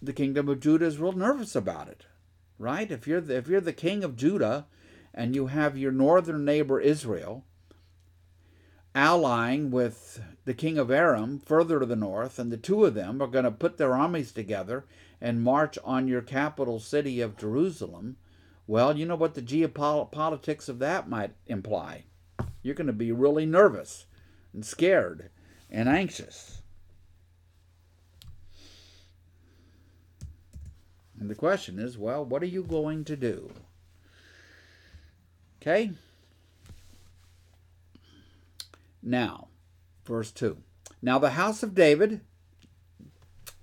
the kingdom of Judah is real nervous about it, right? If you're the, if you're the king of Judah and you have your northern neighbor Israel allying with the king of Aram further to the north, and the two of them are going to put their armies together and march on your capital city of Jerusalem, well, you know what the geopolitics of that might imply. You're going to be really nervous and scared and anxious. And the question is, well, what are you going to do? Okay? Now, verse 2. Now the house of David,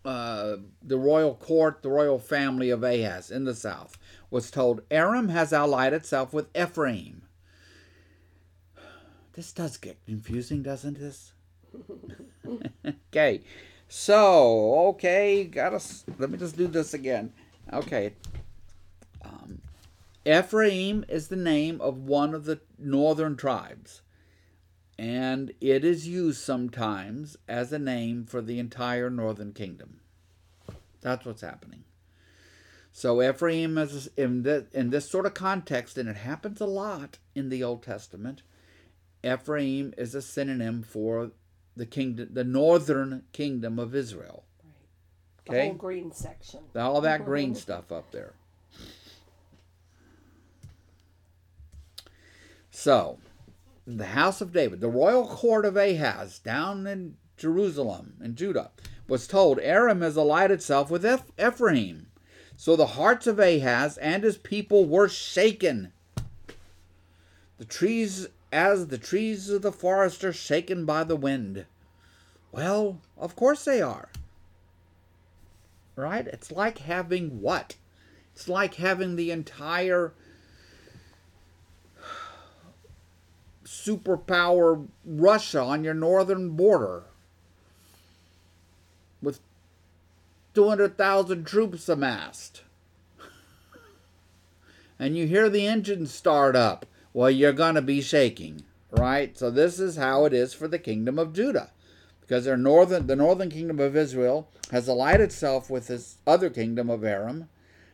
uh, the royal court, the royal family of Ahaz in the south, was told, Aram has allied itself with Ephraim. This does get confusing, doesn't this? okay. So, okay, gotta, let me just do this again. Okay. Um, Ephraim is the name of one of the northern tribes, and it is used sometimes as a name for the entire northern kingdom. That's what's happening. So Ephraim is in this, in this sort of context, and it happens a lot in the Old Testament. Ephraim is a synonym for the kingdom, the northern kingdom of Israel. The Okay. whole green section. All that green stuff up there. So, the house of David, the royal court of Ahaz, down in Jerusalem in Judah, was told Aram has allied itself with Eph- Ephraim. So the hearts of Ahaz and his people were shaken. The trees, as the trees of the forest are shaken by the wind. Well, of course they are right? It's like having what? It's like having the entire superpower Russia on your northern border with 200,000 troops amassed. And you hear the engines start up. Well, you're going to be shaking, right? So this is how it is for the kingdom of Judah because their northern the northern kingdom of Israel has allied itself with this other kingdom of Aram,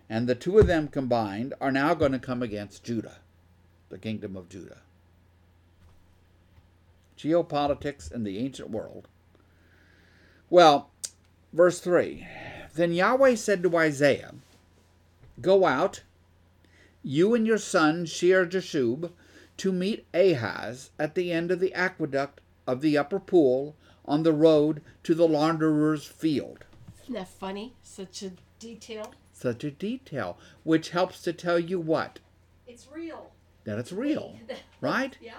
and the two of them combined are now going to come against Judah, the kingdom of Judah. Geopolitics in the ancient world. Well, verse 3 Then Yahweh said to Isaiah, Go out, you and your son Shear Jashub, to meet Ahaz at the end of the aqueduct of the upper pool on the road to the launderer's field. Isn't that funny? Such a detail. Such a detail, which helps to tell you what? It's real. That it's real, right? Yeah.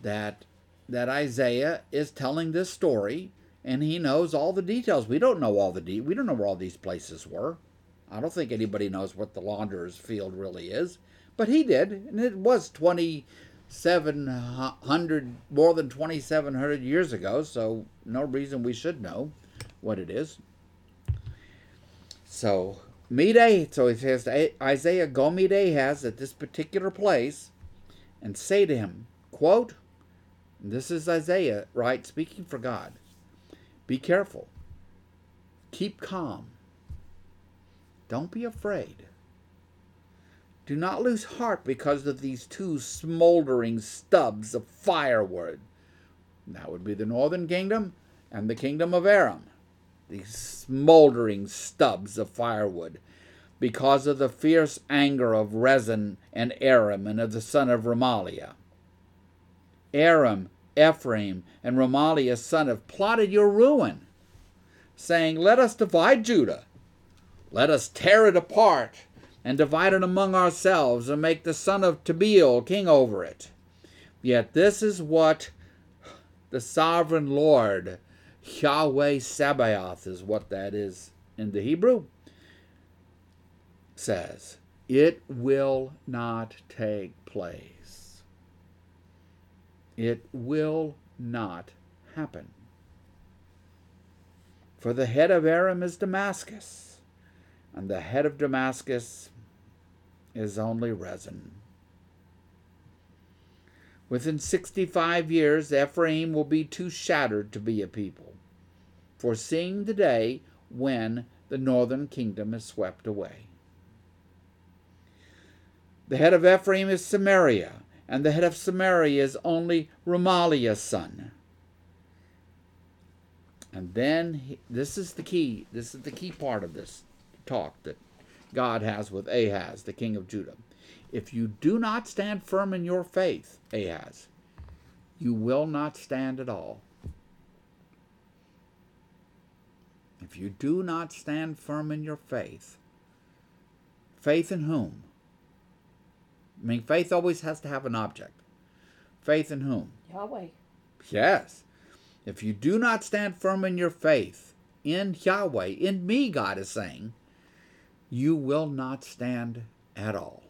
That that Isaiah is telling this story and he knows all the details. We don't know all the de- we don't know where all these places were. I don't think anybody knows what the launderer's field really is, but he did, and it was twenty seven hundred more than twenty seven hundred years ago. So no reason we should know what it is. So A. So he says Isaiah, "Go meet Ahaz at this particular place, and say to him, quote." This is Isaiah, right, speaking for God. Be careful. Keep calm. Don't be afraid. Do not lose heart because of these two smoldering stubs of firewood. That would be the northern kingdom and the kingdom of Aram. These smoldering stubs of firewood because of the fierce anger of Rezin and Aram and of the son of Remaliah. Aram Ephraim and Remaliah son have plotted your ruin, saying, Let us divide Judah. Let us tear it apart and divide it among ourselves and make the son of Tabeel king over it. Yet this is what the sovereign Lord, Yahweh Sabaoth, is what that is in the Hebrew, says. It will not take place. It will not happen. For the head of Aram is Damascus, and the head of Damascus is only Rezin. Within 65 years, Ephraim will be too shattered to be a people, foreseeing the day when the northern kingdom is swept away. The head of Ephraim is Samaria, and the head of Samaria is only Remaliah's son. And then he, this is the key. This is the key part of this talk that God has with Ahaz, the king of Judah. If you do not stand firm in your faith, Ahaz, you will not stand at all. If you do not stand firm in your faith, faith in whom? I mean, faith always has to have an object. Faith in whom? Yahweh. Yes. If you do not stand firm in your faith in Yahweh, in me, God is saying, you will not stand at all.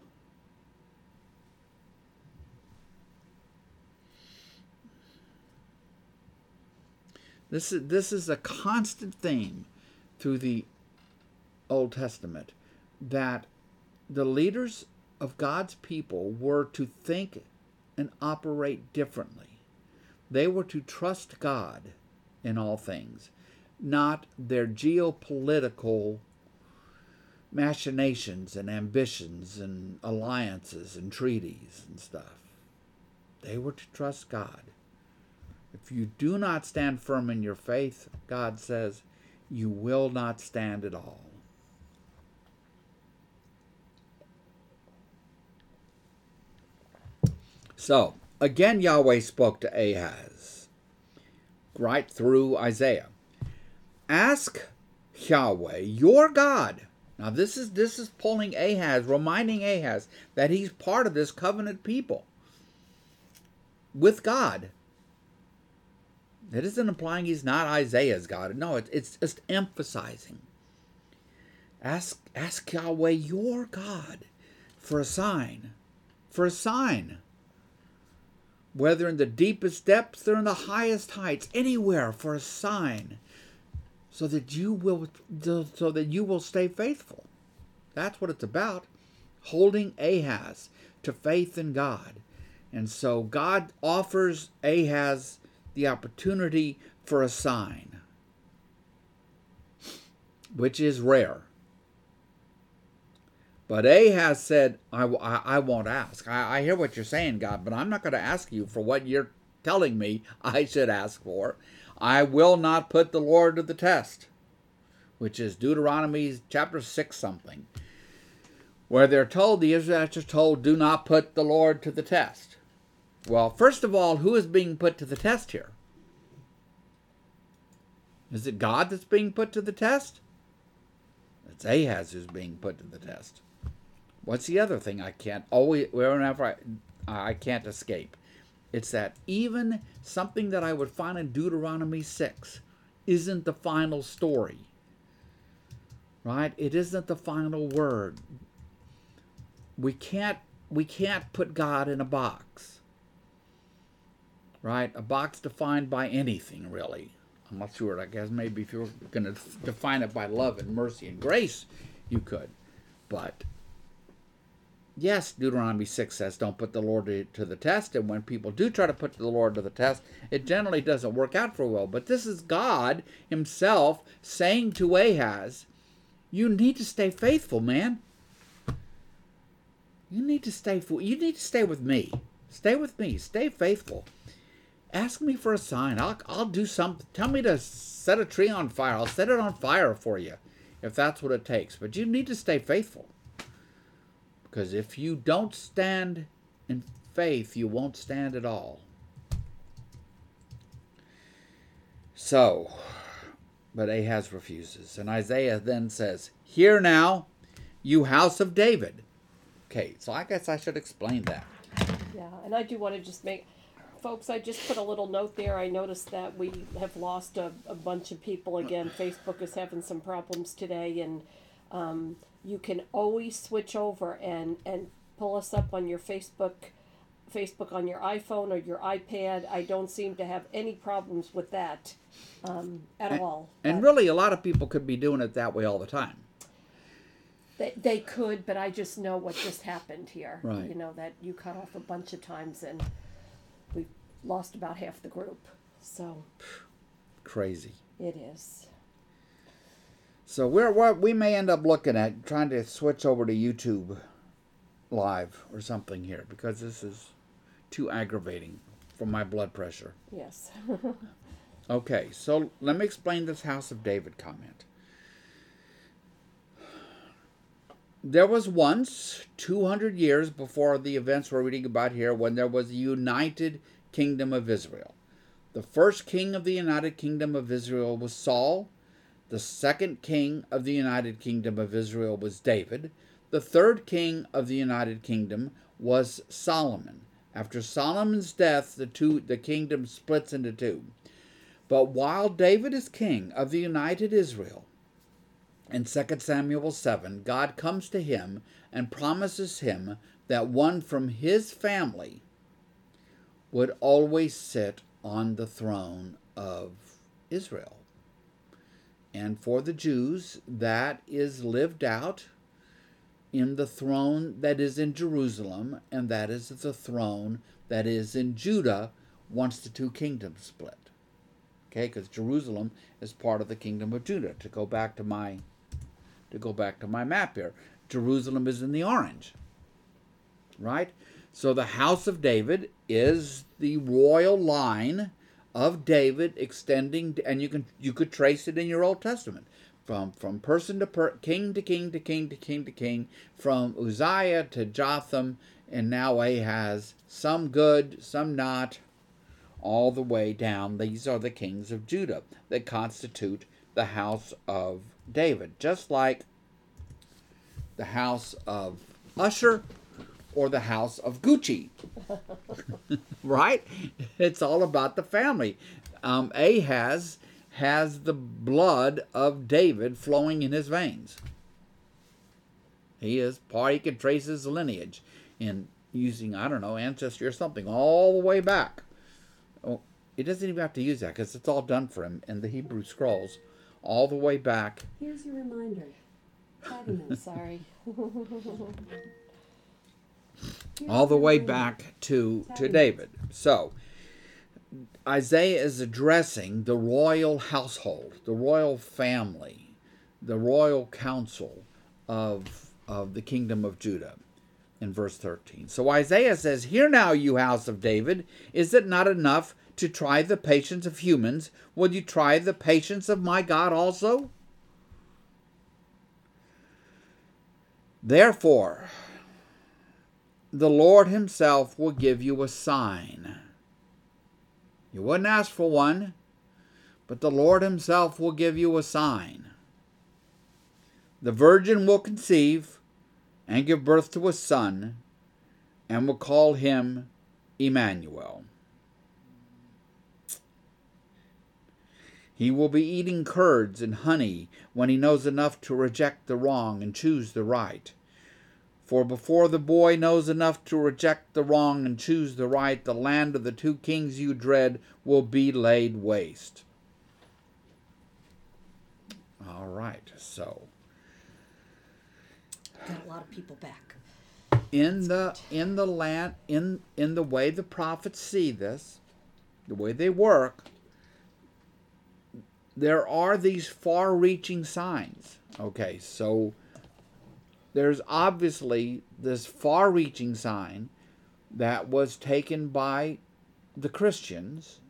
This is, this is a constant theme through the Old Testament that the leaders of God's people were to think and operate differently. They were to trust God in all things, not their geopolitical machinations and ambitions and alliances and treaties and stuff. They were to trust God. If you do not stand firm in your faith, God says, you will not stand at all. So, again, Yahweh spoke to Ahaz right through Isaiah. Ask Yahweh, your God. Now this is this is pulling Ahaz, reminding Ahaz that he's part of this covenant people with God. It isn't implying he's not Isaiah's God. No, it, it's just emphasizing. Ask ask Yahweh your God for a sign. For a sign whether in the deepest depths or in the highest heights, anywhere for a sign, so that you will so that you will stay faithful. That's what it's about. Holding Ahaz to faith in God. And so God offers Ahaz the opportunity for a sign, which is rare. But Ahaz said, I, I, I won't ask. I, I hear what you're saying, God, but I'm not going to ask you for what you're telling me I should ask for. I will not put the Lord to the test, which is Deuteronomy chapter 6 something, where they're told, the Israelites are told, do not put the Lord to the test. Well, first of all, who is being put to the test here? Is it God that's being put to the test? It's Ahaz who's being put to the test. What's the other thing I can't always whenever I I can't escape? It's that even something that I would find in Deuteronomy 6, isn't the final story. Right? It isn't the final word. We can't we can't put God in a box. Right? A box defined by anything really. I'm not sure. I guess maybe if you're going to define it by love and mercy and grace, you could. But yes, Deuteronomy 6 says don't put the Lord to, the test. And when people do try to put the Lord to the test, it generally doesn't work out for well. But this is God Himself saying to Ahaz, You need to stay faithful, man. You need to stay you need to stay with me. Stay with me. Stay faithful. Ask me for a sign. I'll, I'll do something. Tell me to set a tree on fire. I'll set it on fire for you if that's what it takes. But you need to stay faithful. Because if you don't stand in faith, you won't stand at all. So, but Ahaz refuses. And Isaiah then says, Hear now, you house of David. Okay, so I guess I should explain that. Yeah, and I do want to just make, folks, I just put a little note there. I noticed that we have lost a, a bunch of people again. Facebook is having some problems today, and um, you can always switch over and, and pull us up on your Facebook. Facebook on your iPhone or your iPad. I don't seem to have any problems with that um, at And- all. And But really, a lot of people could be doing it that way all the time. they, they could, but I just know what just happened here. Right. You know that you cut off a bunch of times and we lost about half the group. So Crazy. it is. So we're, we're we may end up looking at trying to switch over to YouTube live or something here because this is too aggravating for my blood pressure. Yes. Okay, so let me explain this House of David comment. There was once, 200 years before the events we're reading about here, when there was a united kingdom of Israel. The first king of the united kingdom of Israel was Saul. The second king of the united kingdom of Israel was David. The third king of the united kingdom was Solomon. After Solomon's death, the two the kingdom splits into two. But while David is king of the united Israel, in 2 Samuel 7, God comes to him and promises him that one from his family would always sit on the throne of Israel. And for the Jews, that is lived out in the throne that is in Jerusalem, and that is the throne that is in Judah once the two kingdoms split. Okay because jerusalem is part of the kingdom of judah to go back to my to go back to my map here. Jerusalem is in the orange right? So the house of david is the royal line of david extending and you can you could trace it in your old testament. From from person to per, king to king to king to king to king from uzziah to jotham and now ahaz. Some good some not all the way down. These are the kings of Judah that constitute the house of David, just like the house of Usher or the house of Gucci. right? It's all about the family. Um, Ahaz has the blood of David flowing in his veins. He is part, he can trace his lineage in using, I don't know, ancestry or something, all the way back. Oh, it doesn't even have to use that because it's all done for him in the Hebrew scrolls, all the way back. Here's your reminder. Protagonist. Sorry. All the way back to to David. So Isaiah is addressing the royal household, the royal family, the royal council of of the kingdom of Judah in verse 13. So Isaiah says, "Hear now, you house of David, is it not enough to try the patience of humans? Will you try the patience of my God also?" Therefore, the Lord Himself will give you a sign. You wouldn't ask for one, but the Lord Himself will give you a sign. The virgin will conceive and give birth to a son, and will call him Emmanuel. He will be eating curds and honey when he knows enough to reject the wrong and choose the right. For before the boy knows enough to reject the wrong and choose the right, the land of the two kings you dread will be laid waste. All right, so Got a lot of people back. in the in the land in in the way the prophets see this, the way they work, there are these far-reaching signs. Okay, so there's obviously this far-reaching sign that was taken by the Christians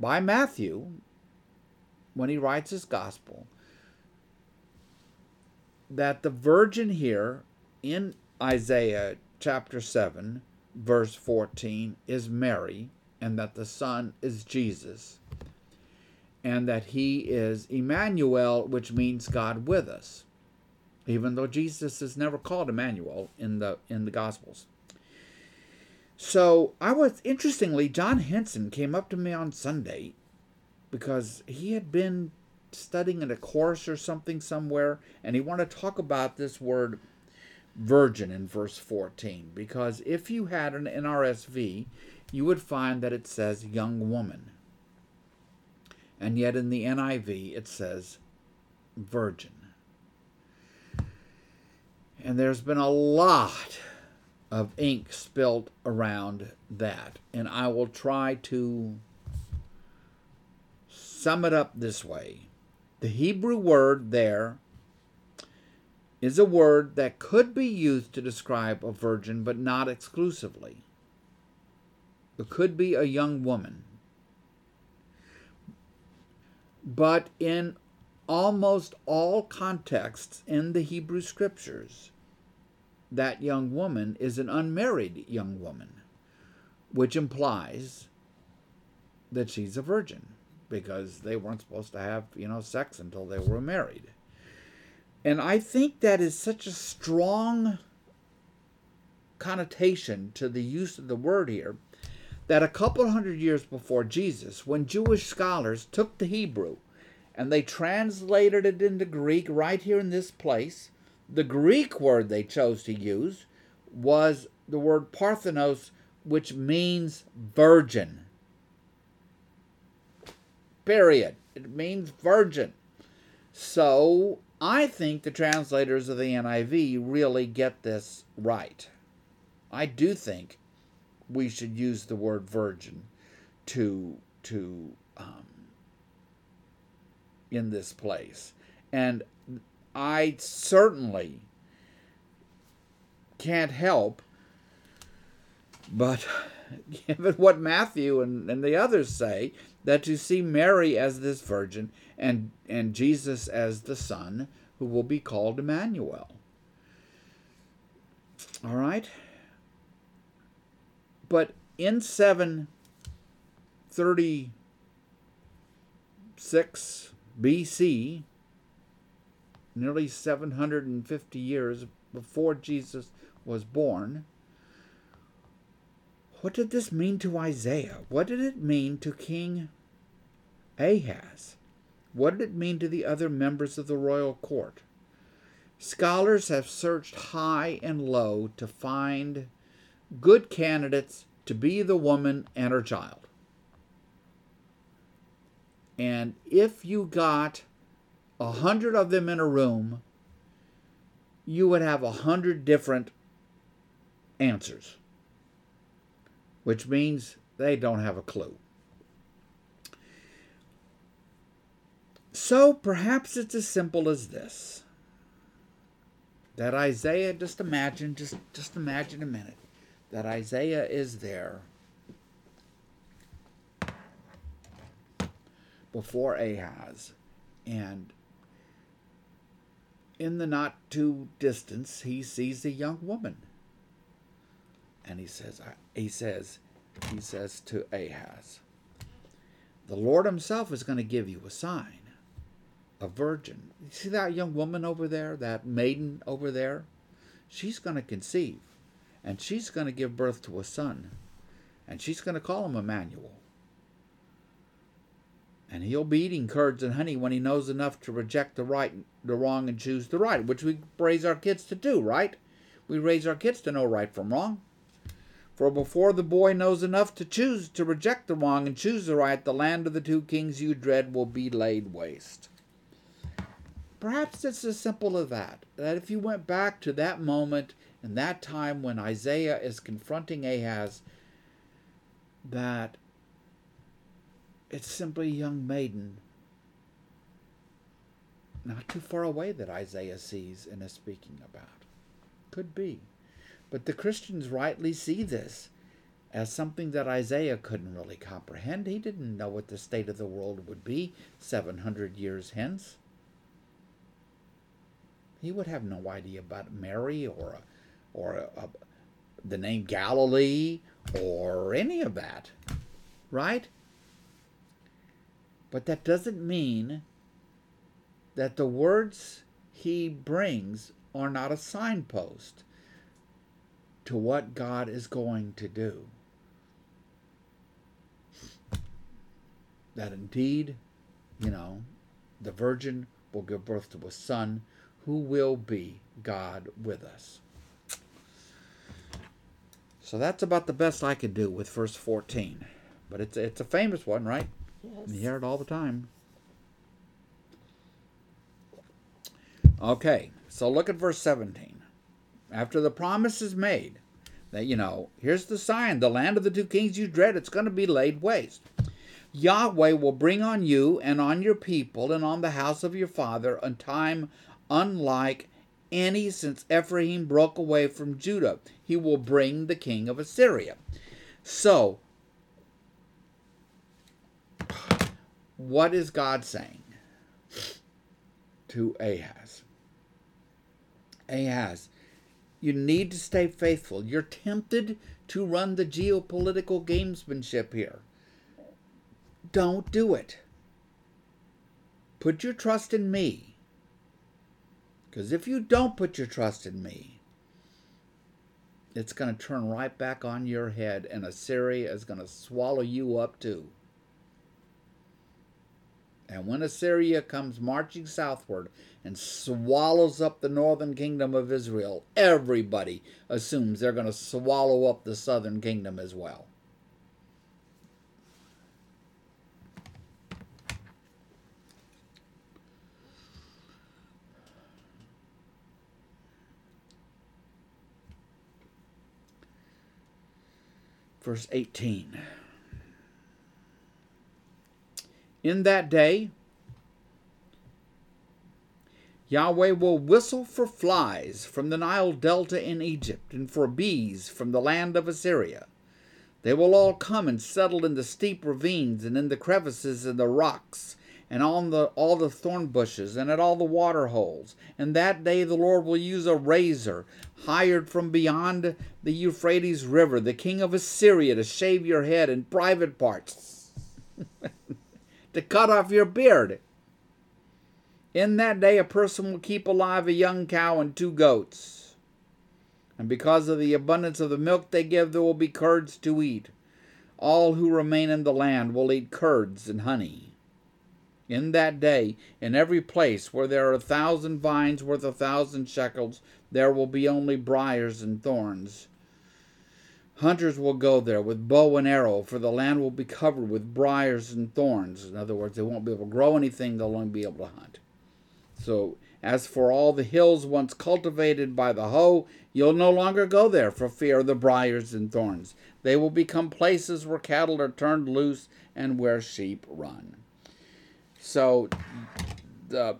by Matthew when he writes his gospel that the virgin here in Isaiah chapter 7 verse 14 is Mary and that the son is Jesus and that he is Emmanuel which means God with us even though Jesus is never called Emmanuel in the in the gospels. So I was interestingly John Henson came up to me on Sunday because he had been studying in a course or something somewhere and he wanted to talk about this word virgin in verse 14 because if you had an NRSV you would find that it says young woman. And yet in the NIV it says virgin and there's been a lot of ink spilt around that and I will try to sum it up this way the Hebrew word there is a word that could be used to describe a virgin, but not exclusively. It could be a young woman. But in almost all contexts in the Hebrew scriptures, that young woman is an unmarried young woman, which implies that she's a virgin because they weren't supposed to have, you know, sex until they were married. And I think that is such a strong connotation to the use of the word here that a couple hundred years before Jesus, when Jewish scholars took the Hebrew and they translated it into Greek right here in this place, the Greek word they chose to use was the word parthenos, which means virgin. Period. It means virgin. So I think the translators of the NIV really get this right. I do think we should use the word virgin to to um, in this place, and I certainly can't help but given what Matthew and, and the others say, that you see Mary as this virgin and, and Jesus as the son who will be called Emmanuel. All right? But in 736 BC, nearly 750 years before Jesus was born, what did this mean to Isaiah? What did it mean to King Ahaz? What did it mean to the other members of the royal court? Scholars have searched high and low to find good candidates to be the woman and her child. And if you got a hundred of them in a room, you would have a hundred different answers which means they don't have a clue. So perhaps it's as simple as this that Isaiah, just imagine, just, just imagine a minute, that Isaiah is there before Ahaz, and in the not too distance, he sees a young woman. And he says he says he says to Ahaz the Lord himself is going to give you a sign a virgin. You see that young woman over there that maiden over there? She's going to conceive and she's going to give birth to a son and she's going to call him Emmanuel And he'll be eating curds and honey when he knows enough to reject the right, the wrong, and choose the right, which we raise our kids to do, right? We raise our kids to know right from wrong. For before the boy knows enough to choose to reject the wrong and choose the right, the land of the two kings you dread will be laid waste. Perhaps it's as simple as that. That if you went back to that moment and that time when Isaiah is confronting Ahaz, that it's simply a young maiden not too far away that Isaiah sees and is speaking about. Could be. But the Christians rightly see this as something that Isaiah couldn't really comprehend. He didn't know what the state of the world would be 700 years hence. He would have no idea about Mary or, or a, a, the name Galilee or any of that, right? But that doesn't mean that the words he brings are not a signpost to what God is going to do. That indeed, you know, the virgin will give birth to a son who will be God with us. So that's about the best I could do with verse 14. But it's it's a famous one, right? Yes. You hear it all the time. Okay, so look at verse 17. After the promise is made, that, you know, here's the sign the land of the two kings you dread, it's going to be laid waste. Yahweh will bring on you and on your people and on the house of your father a time unlike any since Ephraim broke away from Judah. He will bring the king of Assyria. So, what is God saying to Ahaz? Ahaz, you need to stay faithful. You're tempted to run the geopolitical gamesmanship here. Don't do it. Put your trust in me. Because if you don't put your trust in me, it's going to turn right back on your head, and Assyria is going to swallow you up too. And when Assyria comes marching southward and swallows up the northern kingdom of Israel, everybody assumes they're going to swallow up the southern kingdom as well. Verse 18. In that day, Yahweh will whistle for flies from the Nile Delta in Egypt, and for bees from the land of Assyria. They will all come and settle in the steep ravines, and in the crevices and the rocks, and on the, all the thorn bushes, and at all the water holes. And that day the Lord will use a razor hired from beyond the Euphrates River, the king of Assyria, to shave your head in private parts, to cut off your beard. In that day, a person will keep alive a young cow and two goats. And because of the abundance of the milk they give, there will be curds to eat. All who remain in the land will eat curds and honey. In that day, in every place where there are a thousand vines worth a thousand shekels, there will be only briars and thorns. Hunters will go there with bow and arrow, for the land will be covered with briars and thorns. In other words, they won't be able to grow anything, they'll only be able to hunt. So, as for all the hills once cultivated by the hoe, you'll no longer go there for fear of the briars and thorns. They will become places where cattle are turned loose and where sheep run. So, the,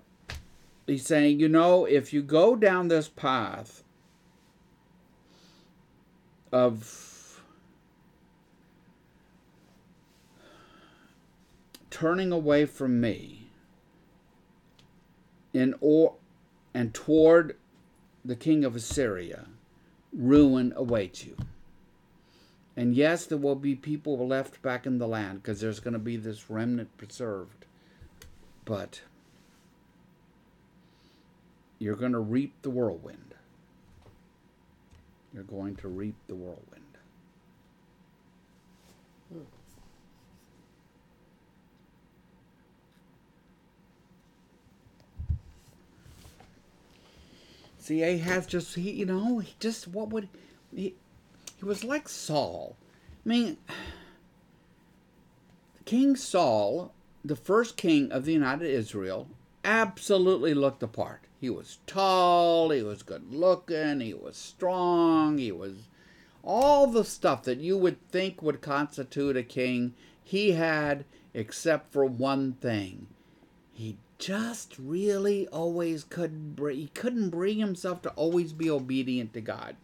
he's saying, you know, if you go down this path of turning away from me, in or and toward the king of Assyria, ruin awaits you. And yes, there will be people left back in the land because there's going to be this remnant preserved. But you're going to reap the whirlwind you're going to reap the whirlwind. Hmm. See, Ahaz just he, you know, he just what would he? He was like Saul. I mean, King Saul, the first king of the United Israel, absolutely looked the part. He was tall, he was good looking, he was strong, he was all the stuff that you would think would constitute a king. He had, except for one thing. He just really always could br- he couldn't bring himself to always be obedient to God.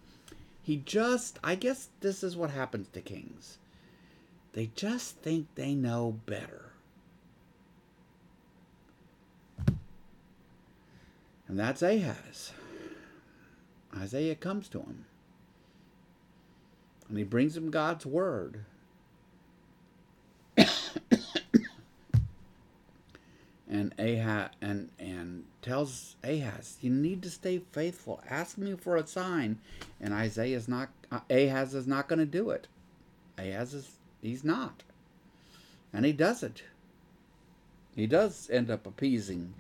He just I guess this is what happens to kings. They just think they know better. And that's Ahaz. Isaiah comes to him. And he brings him God's word. and Ahaz and and tells Ahaz, "You need to stay faithful. Ask me for a sign." And Isaiah is not. Uh, Ahaz is not going to do it. Ahaz is he's not, and he doesn't. He does end up appeasing.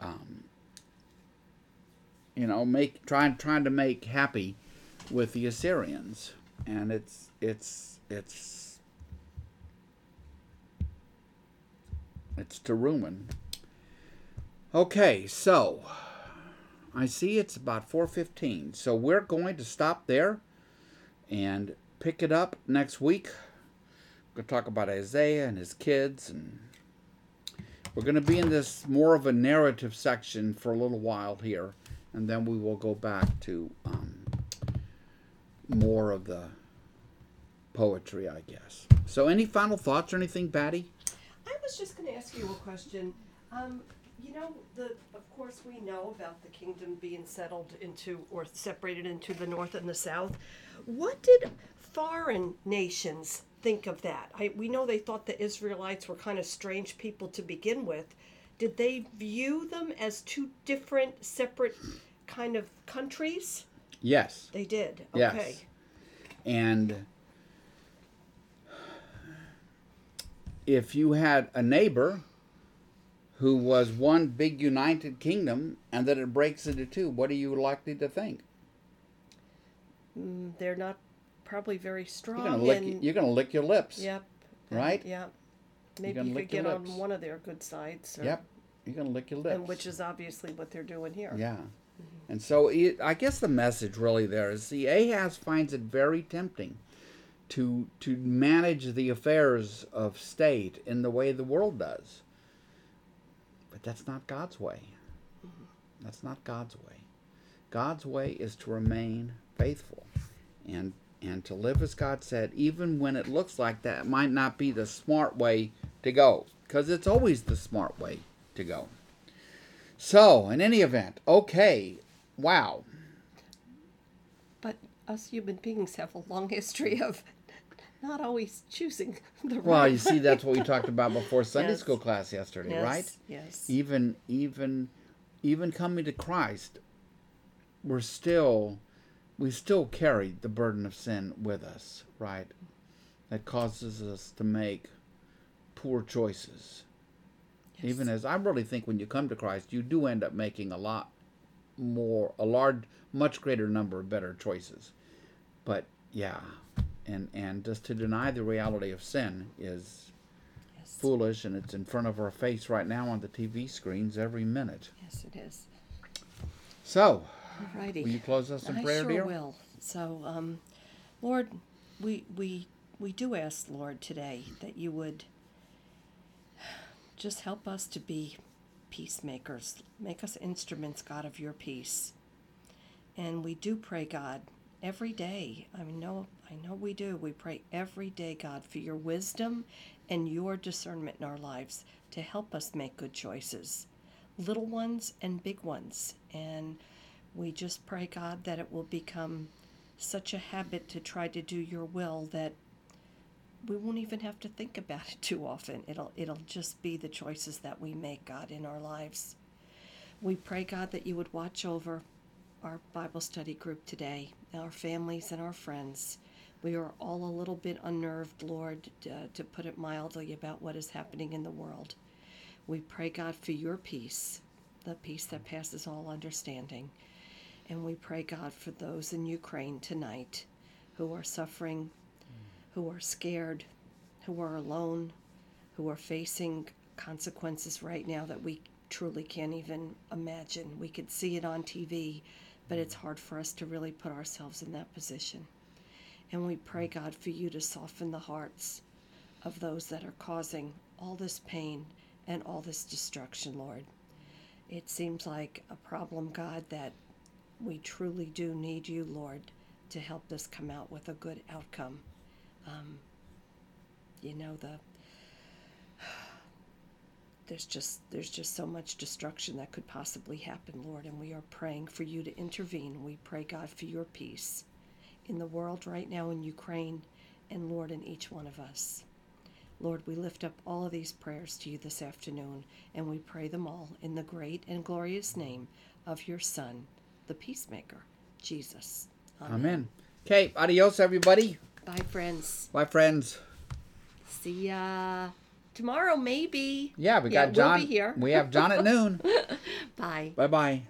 Um, you know, make trying trying to make happy with the Assyrians, and it's it's it's It's to ruin. Okay, so I see it's about 4:15. So we're going to stop there and pick it up next week. We're going to talk about Isaiah and his kids and we're going to be in this more of a narrative section for a little while here and then we will go back to um, more of the poetry, I guess. So any final thoughts or anything, Batty? I was just going to ask you a question. Um, you know, the of course we know about the kingdom being settled into or separated into the north and the south. What did foreign nations think of that? I, we know they thought the Israelites were kind of strange people to begin with. Did they view them as two different, separate kind of countries? Yes. They did. Yes. Okay. And if you had a neighbor who was one big united kingdom and then it breaks into two, what are you likely to think? Mm, They're not probably very strong. You're gonna lick. and- You're gonna lick your lips. Yep. Right? Yep. Maybe you could get on one of their good sides. or- Yep. You're gonna lick your lips. And which is obviously what they're doing here. Yeah. Mm-hmm. And so it, I guess the message really there is see Ahaz finds it very tempting to to manage the affairs of state in the way the world does. But that's not God's way. Mm-hmm. That's not God's way. God's way is to remain faithful and and to live as God said even when it looks like that might not be the smart way to go because it's always the smart way to go. So, in any event, okay, wow. But us human beings have a long history of not always choosing the right Well, you see, that's what we talked about before Sunday Yes. school class yesterday, yes, right? Yes. Even, even, even coming to Christ, we're still, we still carry the burden of sin with us, right? That causes us to make poor choices. Even as I really think when you come to Christ, you do end up making a lot more, a large, much greater number of better choices. But yeah, and and just to deny the reality of sin is yes. foolish, and it's in front of our face right now on the TV screens every minute. Yes, it is. So, Alrighty. will you close us in I prayer, sure dear? I will. So, um, Lord, we we we do ask, Lord, today that you would just help us to be peacemakers. Make us instruments, God, of your peace. And we do pray, God, every day. I know, I know we do. We pray every day, God, for your wisdom and your discernment in our lives to help us make good choices, little ones and big ones. And we just pray, God, that it will become such a habit to try to do your will that we won't even have to think about it too often. It'll it'll just be the choices that we make, God, in our lives. We pray, God, that you would watch over our Bible study group today, our families and our friends. We are all a little bit unnerved, Lord, uh, to put it mildly, about what is happening in the world. We pray, God, for your peace, the peace that passes all understanding. And we pray, God, for those in Ukraine tonight who are suffering, who are scared, who are alone, who are facing consequences right now that we truly can't even imagine. We could see it on TV, but it's hard for us to really put ourselves in that position. And we pray, God, for you to soften the hearts of those that are causing all this pain and all this destruction, Lord. It seems like a problem, God, that we truly do need you, Lord, to help this come out with a good outcome. Um, you know, the there's just there's just so much destruction that could possibly happen, Lord, and we are praying for you to intervene. We pray, God, for your peace in the world right now in Ukraine and Lord in each one of us. Lord, we lift up all of these prayers to you this afternoon, and we pray them all in the great and glorious name of your Son, the peacemaker, Jesus. Amen. Okay, adios, everybody. Bye, friends. Bye, friends. See ya tomorrow, maybe. Yeah, we Yeah, got we'll John. be here. We have John at noon. Bye. bye bye.